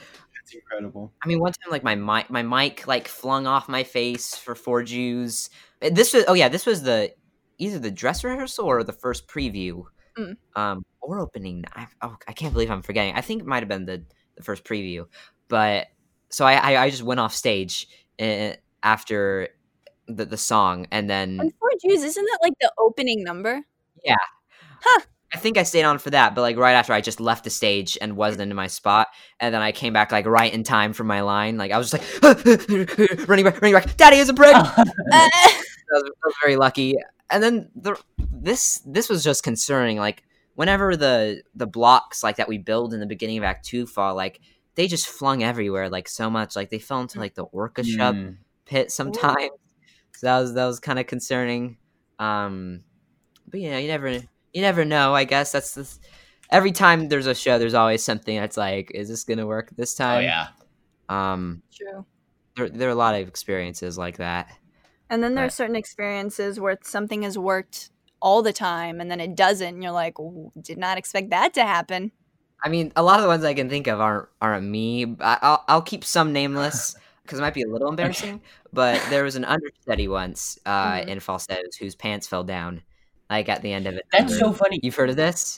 That's incredible.
I mean, one time like my mic, my mic like flung off my face for four Jews. This was oh yeah, this was the either the dress rehearsal or the first preview,
Mm.
um, or opening. I, oh, I can't believe I'm forgetting. I think it might have been the the first preview, but so I I, I just went off stage uh, after the the song, and then
And Four Jews, isn't that like the opening number?
yeah.
Huh.
I think I stayed on for that, but like right after I just left the stage and wasn't in my spot, and then I came back like right in time for my line. Like I was just like [laughs] running back, running back. Daddy is a prick. [laughs] I, was, I was very lucky. And then the this this was just concerning. Like whenever the the blocks like that we build in the beginning of Act Two fall, like they just flung everywhere, like so much. Like they fell into like the orchestra
Mm.
pit sometimes. So that was that was kind of concerning. Um, but yeah, you never you never know. I guess that's the every time there's a show, there's always something that's like, is this gonna work this
Oh
time?
yeah.
Um,
True.
there there are a lot of experiences like that.
And then there are certain experiences where something has worked all the time and then it doesn't and you're like, did not expect that to happen.
I mean, a lot of the ones I can think of aren't aren't me. I, I'll I'll keep some nameless [laughs] because it might be a little embarrassing. But there was an understudy once uh,
Mhm.
in falsettos whose pants fell down, like at the end of it.
That's so funny.
You've heard of this?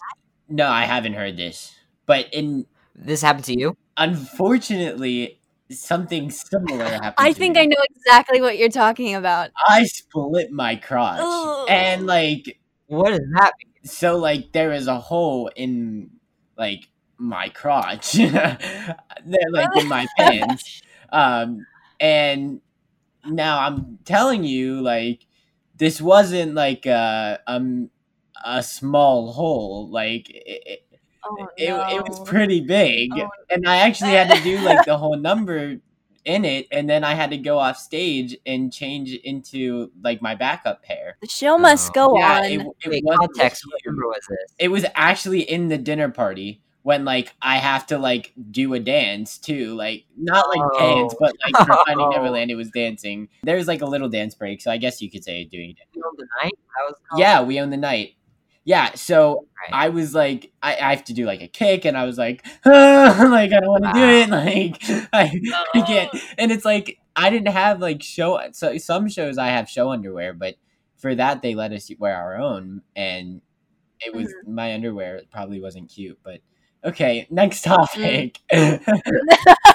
No, I haven't heard this. But in
This happened to you?
unfortunately, something similar [laughs] happened.
I
to
think
me.
I know exactly what you're talking about.
I split my crotch,
Ugh.
and like
What does that mean?
so like there is a hole in like my crotch [laughs] there like in my [laughs] pants um and now i'm telling you like this wasn't like a um a small hole like it, it,
Oh,
it, it was pretty big
Oh,
and i actually had to do [laughs] like the whole number in it and then i had to go off stage and change into like my backup pair
The show must
Oh.
go
yeah
on.
it, it
Wait, context. What number was this?
it was actually in the dinner party when like I have to like do a dance too, like not like dance,
Oh.
but like for Finding
Oh.
Neverland, it was dancing. There's like a little dance break, so I guess you could say doing it.
You know the night?
Yeah, we own the night. Yeah, so
Right.
I was like, I, I have to do like a kick, and I was like, ah, [laughs] like I don't want to do it, like [laughs] I, I can't. And it's like I didn't have like show. So some shows I have show underwear, but for that they let us wear our own, and it was my underwear probably wasn't cute, but okay. Next topic. Mm.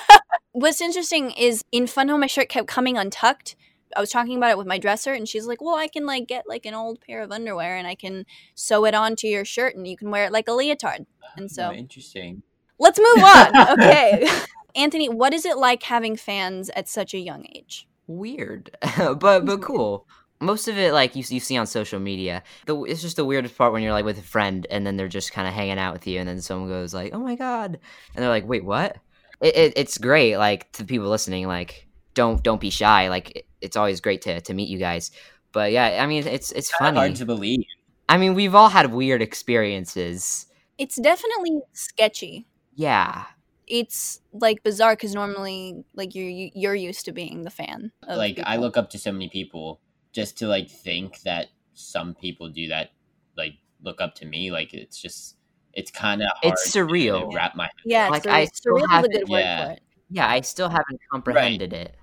[laughs]
What's interesting is in Fun Home, my shirt kept coming untucked. I was talking about it with my dresser, and she's like, "Well, I can like get like an old pair of underwear, and I can sew it onto your shirt, and you can wear it like a leotard." And so,
Oh, interesting.
let's move on. [laughs] Okay, [laughs] Anthony, what is it like having fans at such a young age?
weird, but but mm-hmm. cool. Most of it, like you you see on social media, the it's just the weirdest part when you're like with a friend and then they're just kind of hanging out with you, and then someone goes like, "Oh my god," and they're like, "Wait, what?" It, it it's great. Like to people listening, like don't don't be shy. Like it, it's always great to to meet you guys. But yeah, I mean, it's it's
Kinda
funny.
hard to believe.
I mean, we've all had weird experiences.
It's definitely sketchy.
Yeah,
It's like bizarre because normally, like you're you- you're used to being the fan. Of
like I look up to so many people just to like think that some people do that like look up to me like it's just it's kind of hard
It's
to
surreal.
wrap my
yeah,
like,
sur-
I still
surreal a
haven't-
good word
Yeah.
yeah. I still haven't comprehended it.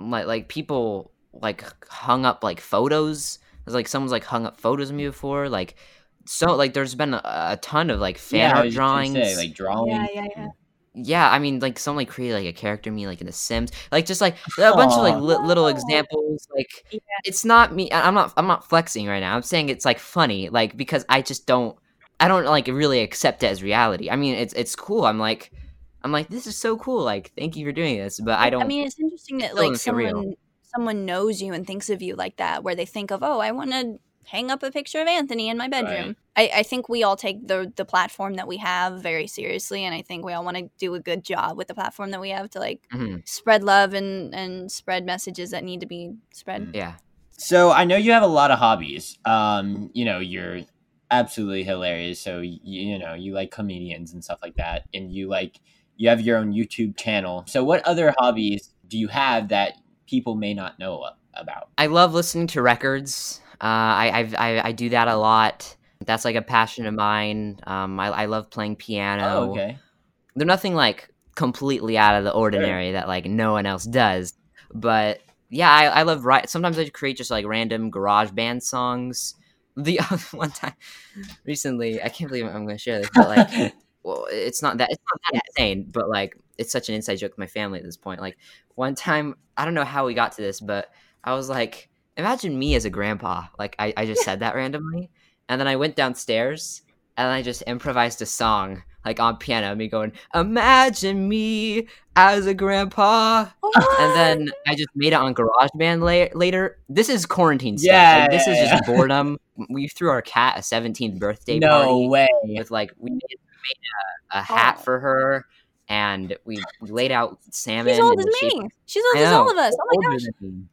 Like like people like hung up like photos. There's like someone's like hung up photos of me before. Like so like there's been a, a ton of like fan
yeah,
art
was just gonna
drawings.
say, like drawing
Yeah, yeah, yeah.
Yeah, I mean, like someone like created like a character me, like in The Sims, like just like a bunch of like li- little
Oh.
examples. Like
Yeah.
it's not me. I'm not. I'm not flexing right now. I'm saying it's like funny, like because I just don't. I don't like really accept it as reality. I mean, it's it's cool. I'm like, I'm like, this is so cool. Like, thank you for doing this. But I don't.
I mean, it's interesting that like someone someone knows you and thinks of you like that, where they think of, oh, I want to hang up a picture of Anthony in my bedroom. I, I think we all take the the platform that we have very seriously, and I think we all want to do a good job with the platform that we have to like
Mhm,
spread love and and spread messages that need to be spread.
yeah.
so i know you have a lot of hobbies um you know you're absolutely hilarious so you, you know you like comedians and stuff like that and you like you have your own youtube channel so what other hobbies do you have that people may not know about
I love listening to records. Uh, I, I've, I I do that a lot. That's like a passion of mine. Um, I, I love playing piano.
Oh, okay.
They're nothing like completely out of the ordinary that like no one else does. But yeah, I, I love write. Sometimes I create just like random garage band songs. The [laughs] one time recently, I can't believe I'm going to share this, but like, [laughs] well, it's not that it's not that insane, but like, it's such an inside joke with my family at this point. Like, one time, I don't know how we got to this, but I was like, imagine me as a grandpa. Like, I, I just said that randomly, and then I went downstairs and I just improvised a song like on piano, me going, "Imagine me as a grandpa," and then I just made it on GarageBand la- later. This is quarantine stuff.
Yeah,
like, this is
yeah,
just [laughs] boredom. We threw our cat a 17th birthday
No
party
way.
with like we made, made a, a hat oh. for her, and we, we laid out salmon.
She's old as
the
me. She's old as all of us. Oh my gosh.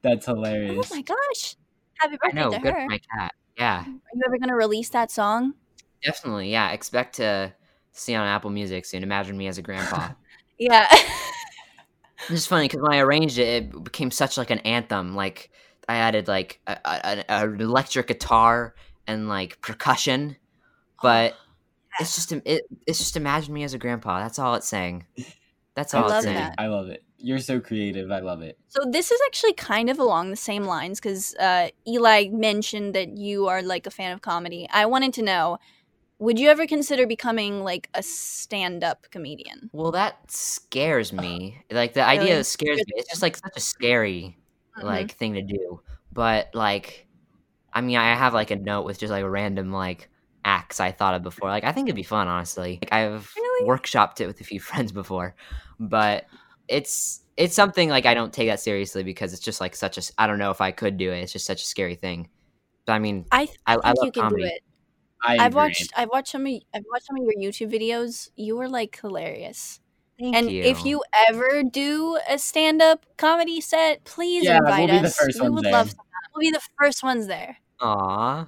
That's hilarious.
Oh my gosh. Happy
I
birthday
know,
to
good
her.
my cat. Yeah,
Are you ever gonna release that song?
definitely. Yeah, expect to see on Apple Music soon. Imagine me as a grandpa. [laughs]
Yeah.
It's just funny because when I arranged it, it became such like an anthem. Like I added like a, a, a- an electric guitar and like percussion, oh. but it's just it, it's just imagine me as a grandpa. That's all it's saying. That's
I
all
love
it's saying.
that.
I love it. You're so creative. I love it.
So this is actually kind of along the same lines because uh, Eli mentioned that you are like a fan of comedy. I wanted to know, would you ever consider becoming like a stand-up comedian?
Well, that scares me. Like the idea
Really?
scares me. It's just like such a scary
Mhm.
like thing to do. But like, I mean, I have like a note with just like a random like acts I thought of before. Like, I think it'd be fun, honestly. Like, I've workshopped it with a few [laughs] friends before, but it's it's something like I don't take that seriously because it's just like such a. s- I don't know if I could do it. It's just such a scary thing. But I mean,
I, th-
I,
I
I
think
love
you can
comedy.
do it.
I
I've
agree.
watched I've watched some of I've watched some of your YouTube videos. You are like hilarious.
Thank
and
you.
if you ever do a stand-up comedy set, please
Yeah, we'll
invite us. we would
there.
love some. We'll be the first ones there.
Aw,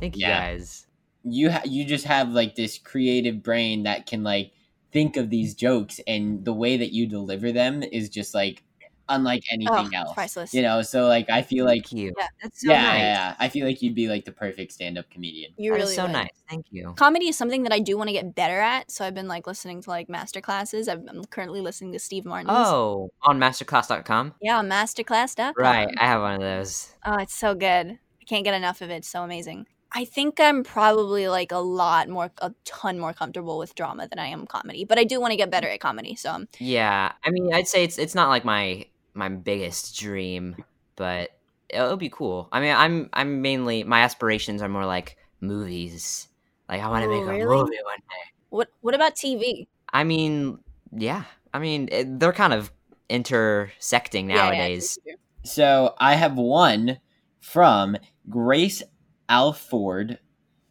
thank you
Yeah.
guys.
You ha- you just have like this creative brain that can like think of these jokes and the way that you deliver them is just like unlike oh, anything
Oh,
else
priceless.
you know so like i feel like
Thank you.
Yeah.
That's so
yeah,
nice.
yeah yeah I feel like you'd be like the perfect stand-up comedian
You
That
really
so
would.
nice. Thank you.
Comedy is something that I do want to get better at. So I've been like listening to like master classes. I've- I'm currently listening to Steve Martin's.
Oh, on masterclass.com.
Yeah, masterclass.com.
Right, I have one of those.
Oh, it's so good. I can't get enough of it. It's so amazing. I think I'm probably like a lot more, a ton more comfortable with drama than I am comedy. But I do want to get better at comedy. So um,
Yeah, I mean, I'd say it's it's not like my my biggest dream, but it'll be cool. I mean, I'm I'm mainly my aspirations are more like movies. Like I want to
Oh,
make a
really?
movie one day.
what what about TV?
I mean, yeah. I mean, it, they're kind of intersecting
Yeah, yeah,
nowadays.
true, true.
so i have one from grace alford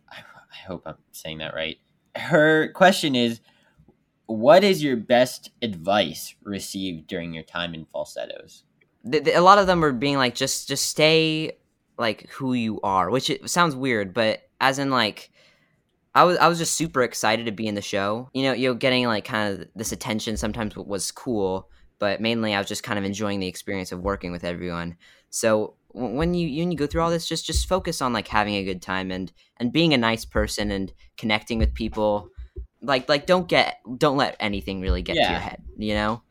I, I hope i'm saying that right her question is what is your best advice received during your time in falsettos
th- th- a lot of them are being like just just stay like who you are which it sounds weird but as in like I was I was just super excited to be in the show. You know, you know, getting like kind of this attention sometimes was cool, but mainly I was just kind of enjoying the experience of working with everyone. So when you when you go through all this, just just focus on like having a good time and and being a nice person and connecting with people. Like like don't get don't let anything really get to your head. You know,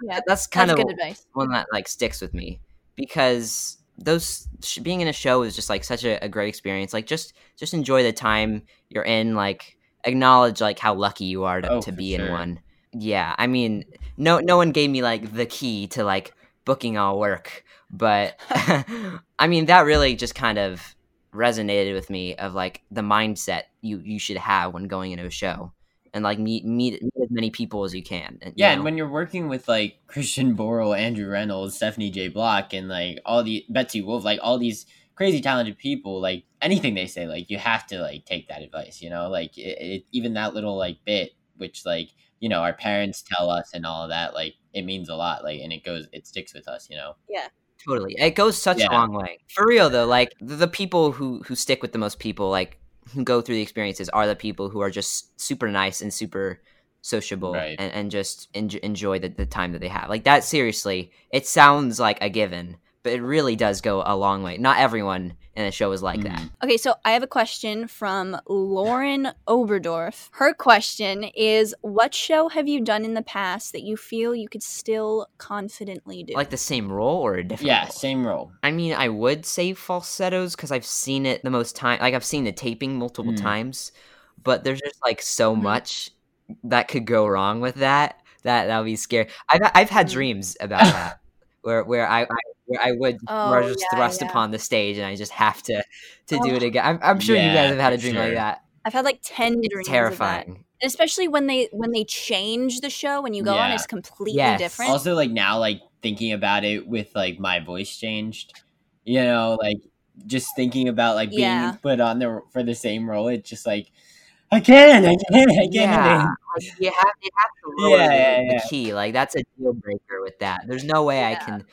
Yeah,
that's kind
that's
of
good advice.
one that like sticks with me because those sh- being in a show is just like such a, a great experience like just just enjoy the time you're in like acknowledge like how lucky you are to,
Oh,
to be in
sure.
one yeah i mean no no one gave me like the key to like booking all work but [laughs] [laughs] i mean that really just kind of resonated with me of like the mindset you you should have when going into a show and like meet meet, meet as many people as you can and, you
Yeah,
know?
and when you're working with like [laughs] Christian Borle, Andrew Rannells, Stephanie J. Block, and like all the Betsy Wolfe, like all these crazy talented people, like anything they say, like you have to like take that advice, you know, like it, it, even that little like bit, which like you know our parents tell us and all of that, like it means a lot, like and it goes, it sticks with us, you know.
Yeah.
Totally. It goes such
Yeah.
a long way. For real though, like the, people who who stick with the most people, like who go through the experiences are the people who are just super nice and super sociable
Right.
and, and just en- enjoy the, the time that they have. Like that seriously, it sounds like a given, but it really does go a long way. Not everyone in the show is like that.
Okay, so I have a question from Lauren Oberdorf. Her question is What show have you done in the past that you feel you could still confidently do?
Like the same role or a different
Yeah,
role?
same role.
I mean, I would say falsettos because I've seen it the most time. Like I've seen the taping multiple
Mm.
times, but there's just like so
Mhm.
much that could go wrong with that. That that would be scary. I've I've had
Mhm.
dreams about that where where I, I where I would
Oh,
where I was just
yeah,
thrust
yeah.
upon the stage and I just have to to do
Oh.
it again. I'm, I'm sure you guys have had a
for
dream like that.
I've had like 10 dreams.
It's
of that.
terrifying.
Especially when they when they change the show when you go on
Yeah.
it's completely
Yes.
different.
Also, like now, like thinking about it with like my voice changed, you know, like just thinking about like being
Yeah.
put on the for the same role. It's just like I can't, I can't, I can't.
Yeah, like you have you have to lower
Yeah,
the,
yeah,
the
yeah.
key. Like that's a deal breaker with that. There's no way I can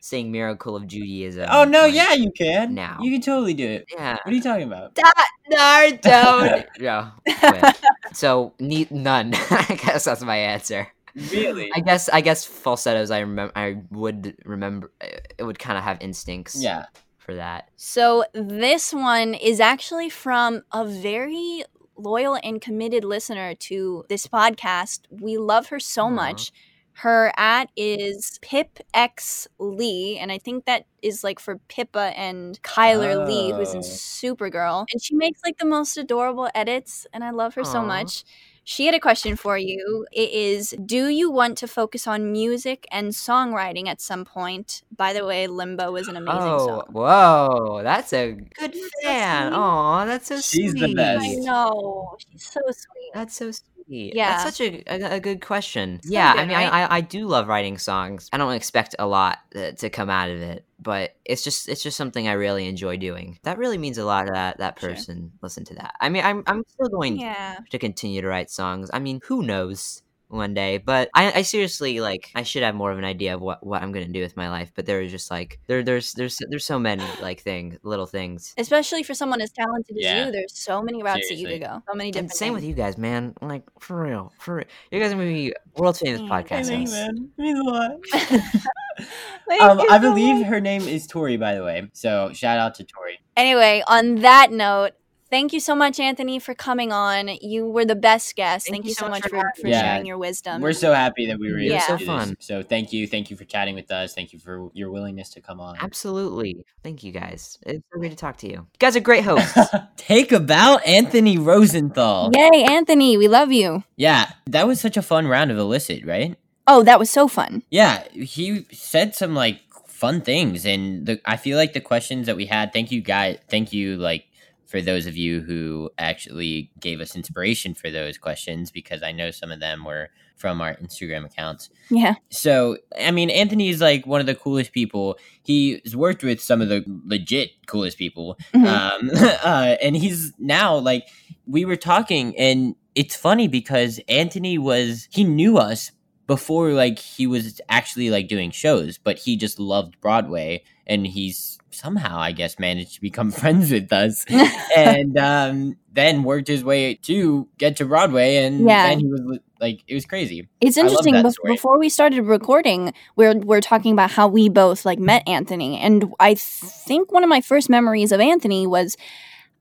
sing "Miracle of Judaism."
Oh no,
like,
yeah, you can.
now.
you can totally do it.
yeah.
What are you talking about?
That no, don't. [laughs] no. quit. [laughs] So ne- none. [laughs] I guess that's my answer.
Really?
I guess I guess falsettos. I remember. I would remember. Eh, it would kind of have instincts.
Yeah.
For that.
So this one is actually from a very loyal and committed listener to this podcast. We love her so
Aw.
much. Her at is Pip X Lee, and I think that is like for Pippa and Kyler Lee, who's in
Oh.
Supergirl. And she makes like the most adorable edits, and I love her so much. She had a question for you. It is Do you want to focus on music and songwriting at some point? By the way, Limbo is an amazing
oh,
song.
whoa! That's a good fan.
sweet.
Oh, that's so
She's
sweet.
the best.
I know. She's so sweet.
That's so sweet.
Yeah.
That's such a, a, a good question. Yeah, I mean,
right?
I, I do love writing songs. I don't expect a lot uh, to come out of it, but it's just it's just something I really enjoy doing. That really means a lot to that that
Sure.
person. Listen to that. I mean, I'm I'm still going
Yeah.
to continue to write songs. I mean, who knows? One day, but I, I seriously like. I should have more of an idea of what, what I'm gonna do with my life. But there is just like there there's there's there's so many like things, little things.
Especially for someone as talented as you, there's so many routes that you
Seriously.
could go. So many
And
different
same with you guys, man. Like for real, for real. You guys are gonna be world famous
Mm,
podcast
Thanks,
hosts.
man. Means a lot. [laughs] [laughs]
Thank
um,
you
I believe
much.
her name is Tori, by the way. So shout out to Tori.
Anyway, on that note, thank you so much, Anthony, for coming on. You were the best guest.
Thank
Thank,
you
you
so
so
much
much
for
for, for.
Yeah.
sharing your wisdom.
We're so happy that we were able
Yeah.
to
So
do
fun.
this. So thank you, thank you for chatting with us. Thank you for your willingness to come on.
Absolutely. Thank you guys. It's so great to talk to you. You guys are great [laughs] hosts.
Take about Anthony Rosenthal.
Yay, Anthony, we love you.
Yeah, that was such a fun round of illicit, right?
Oh, that was so fun.
Yeah, he said some like fun things, and the I feel like the questions that we had. Thank you, guys. Thank you, like for those of you who actually gave us inspiration for those questions, because I know some of them were from our Instagram accounts.
Yeah.
So, I mean, Anthony is like one of the coolest people. He's worked with some of the legit coolest people.
Mhm.
Um, [laughs] uh, and he's now like, we were talking, and it's funny because Anthony was, he knew us before like he was actually like doing shows, but he just loved Broadway and he's somehow, I guess, managed to become [laughs] friends with us [laughs] and um, then worked his way to get to Broadway. And
Yeah.
then he was like, it was crazy.
It's interesting. bef- before we started recording, we're we're talking about how we both like met Anthony, and I think one of my first memories of Anthony was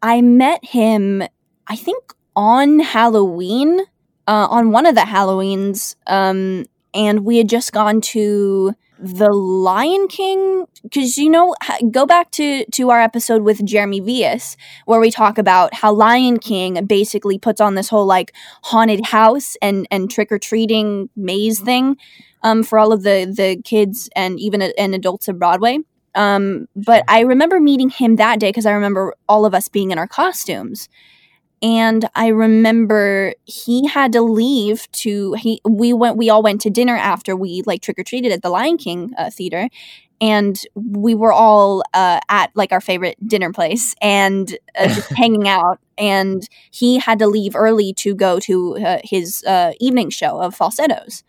I met him. I think on Halloween, uh, on one of the Halloweens, um, and we had just gone to the Lion King because you know go back to to our episode with Jeremy Vias where we talk about how Lion King basically puts on this whole like haunted house and and trick or treating maze thing um, for all of the the kids and even a- and adults of Broadway. Um, but I remember meeting him that day because I remember all of us being in our costumes. And I remember he had to leave to he we went we all went to dinner after we like trick or treated at the Lion King uh, theater, and we were all uh, at like our favorite dinner place and uh, just [laughs] hanging out. And he had to leave early to go to uh, his uh, evening show of falsettos.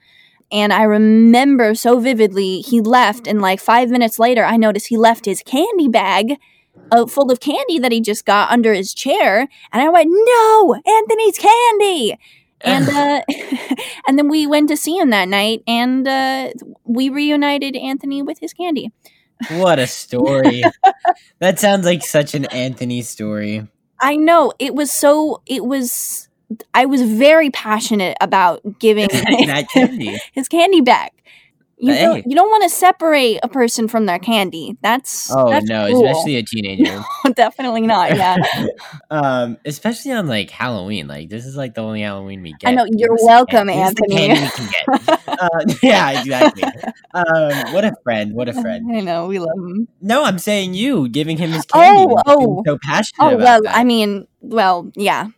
And I remember so vividly, he left, and like five minutes later, I noticed he left his candy bag uh, full of candy that he just got under his chair. And I went, No, Anthony's candy. And [laughs] uh, [laughs] and then we went to see him that night, and uh, we reunited Anthony with his candy.
What a story. [laughs] that sounds like such an Anthony story.
I know. It was so it was I was very passionate about giving his candy back. You
Hey.
don't, you don't want to separate a person from their candy. That's
Oh
that's
no,
cruel.
especially a teenager. [laughs]
definitely not. Yeah, [laughs]
um, especially on like Halloween. Like this is like the only Halloween we get.
I know. You're
This is
welcome,
can- this is the
Anthony.
candy we can get. [laughs] uh, yeah, exactly. Um, what a friend! What a friend!
I know we love him.
No, I'm saying you giving him his candy.
Oh, oh.
so passionate
Oh well. I mean, well, yeah.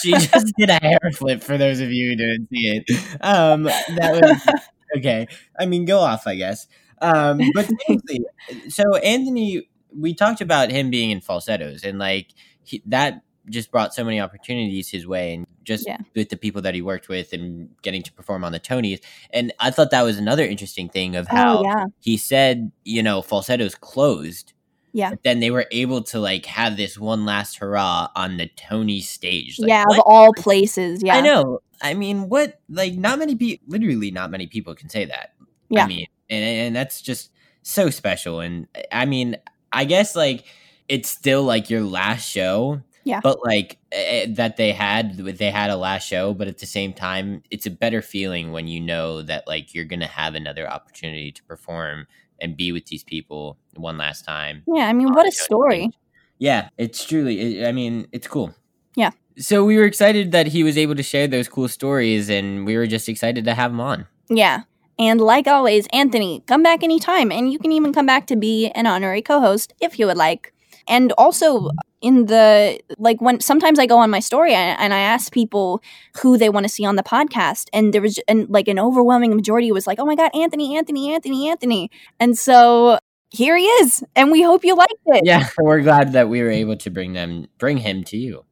She just did a hair flip for those of you who didn't see it. Um, that was [laughs] okay. I mean, go off, I guess. Um, but seriously, so Anthony, we talked about him being in falsettos, and like he, that just brought so many opportunities his way, and just
Yeah.
with the people that he worked with, and getting to perform on the Tonys. And I thought that was another interesting thing of how
oh yeah,
he said, you know, falsettos closed
yeah,
but then they were able to like have this one last hurrah on the Tony stage. Like,
yeah.
what?
Of all places, yeah.
I know. I mean, what? Like, not many people. Literally, not many people can say that.
Yeah.
I mean, and and that's just so special. And I mean, I guess like it's still like your last show.
Yeah.
But like eh, that they had they had a last show, but at the same time, it's a better feeling when you know that like you're gonna have another opportunity to perform and be with these people one last time.
Yeah, I mean, what a story.
Yeah, it's truly. I mean, it's cool.
Yeah.
So we were excited that he was able to share those cool stories, and we were just excited to have him on.
Yeah. And like always, Anthony, come back anytime. And you can even come back to be an honorary co host if you would like. And also, in the like, when sometimes I go on my story and, and I ask people who they want to see on the podcast, and there was and like an overwhelming majority was like, oh my God, Anthony, Anthony, Anthony, Anthony. And so here he is. And we hope you liked it.
Yeah, [laughs] we're glad that we were able to bring them, bring him to you.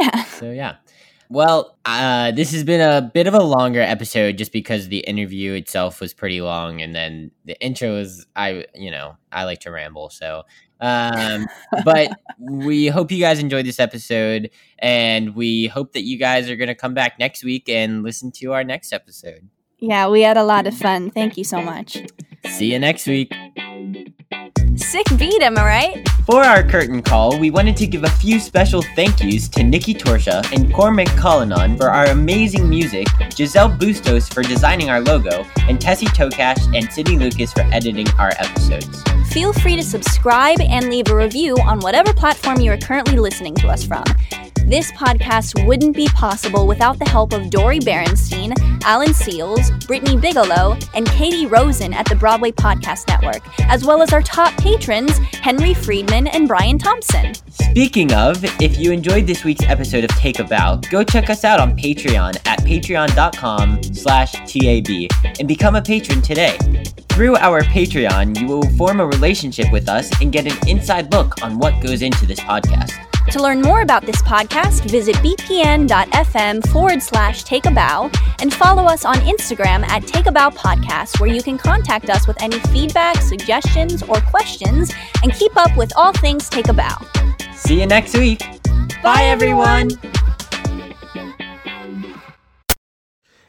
Yeah.
So yeah. Well, uh, this has been a bit of a longer episode just because the interview itself was pretty long, and then the intro is I, you know, I like to ramble, so. Um, but we hope you guys enjoyed this episode, and we hope that you guys are going to come back next week and listen to our next episode.
Yeah, we had a lot of fun. Thank you so much.
See you next week.
Sick beat, am I right?
For our curtain call, we wanted to give a few special thank yous to Nikki Torsha and Cormac Cullinan for our amazing music, Giselle Bustos for designing our logo, and Tessie Tokash and Sydney Lucas for editing our episodes.
Feel free to subscribe and leave a review on whatever platform you are currently listening to us from. This podcast wouldn't be possible without the help of Dori Berinstein, Alan Seales, Brittany Bigelow, and Katie Rosen at the Broadway Podcast Network, as well as our top patrons, Henry Friedman and Brian Thompson.
Speaking of, if you enjoyed this week's episode of Take a Bow, go check us out on Patreon at patreon.com slash TAB and become a patron today. Through our Patreon, you will form a relationship with us and get an inside look on what goes into this podcast.
To learn more about this podcast, visit bpn.fm forward slash take a bow and follow us on Instagram at Take a Bow Podcast, where you can contact us with any feedback, suggestions, or questions and keep up with all things Take a Bow.
See you next week. Bye, everyone.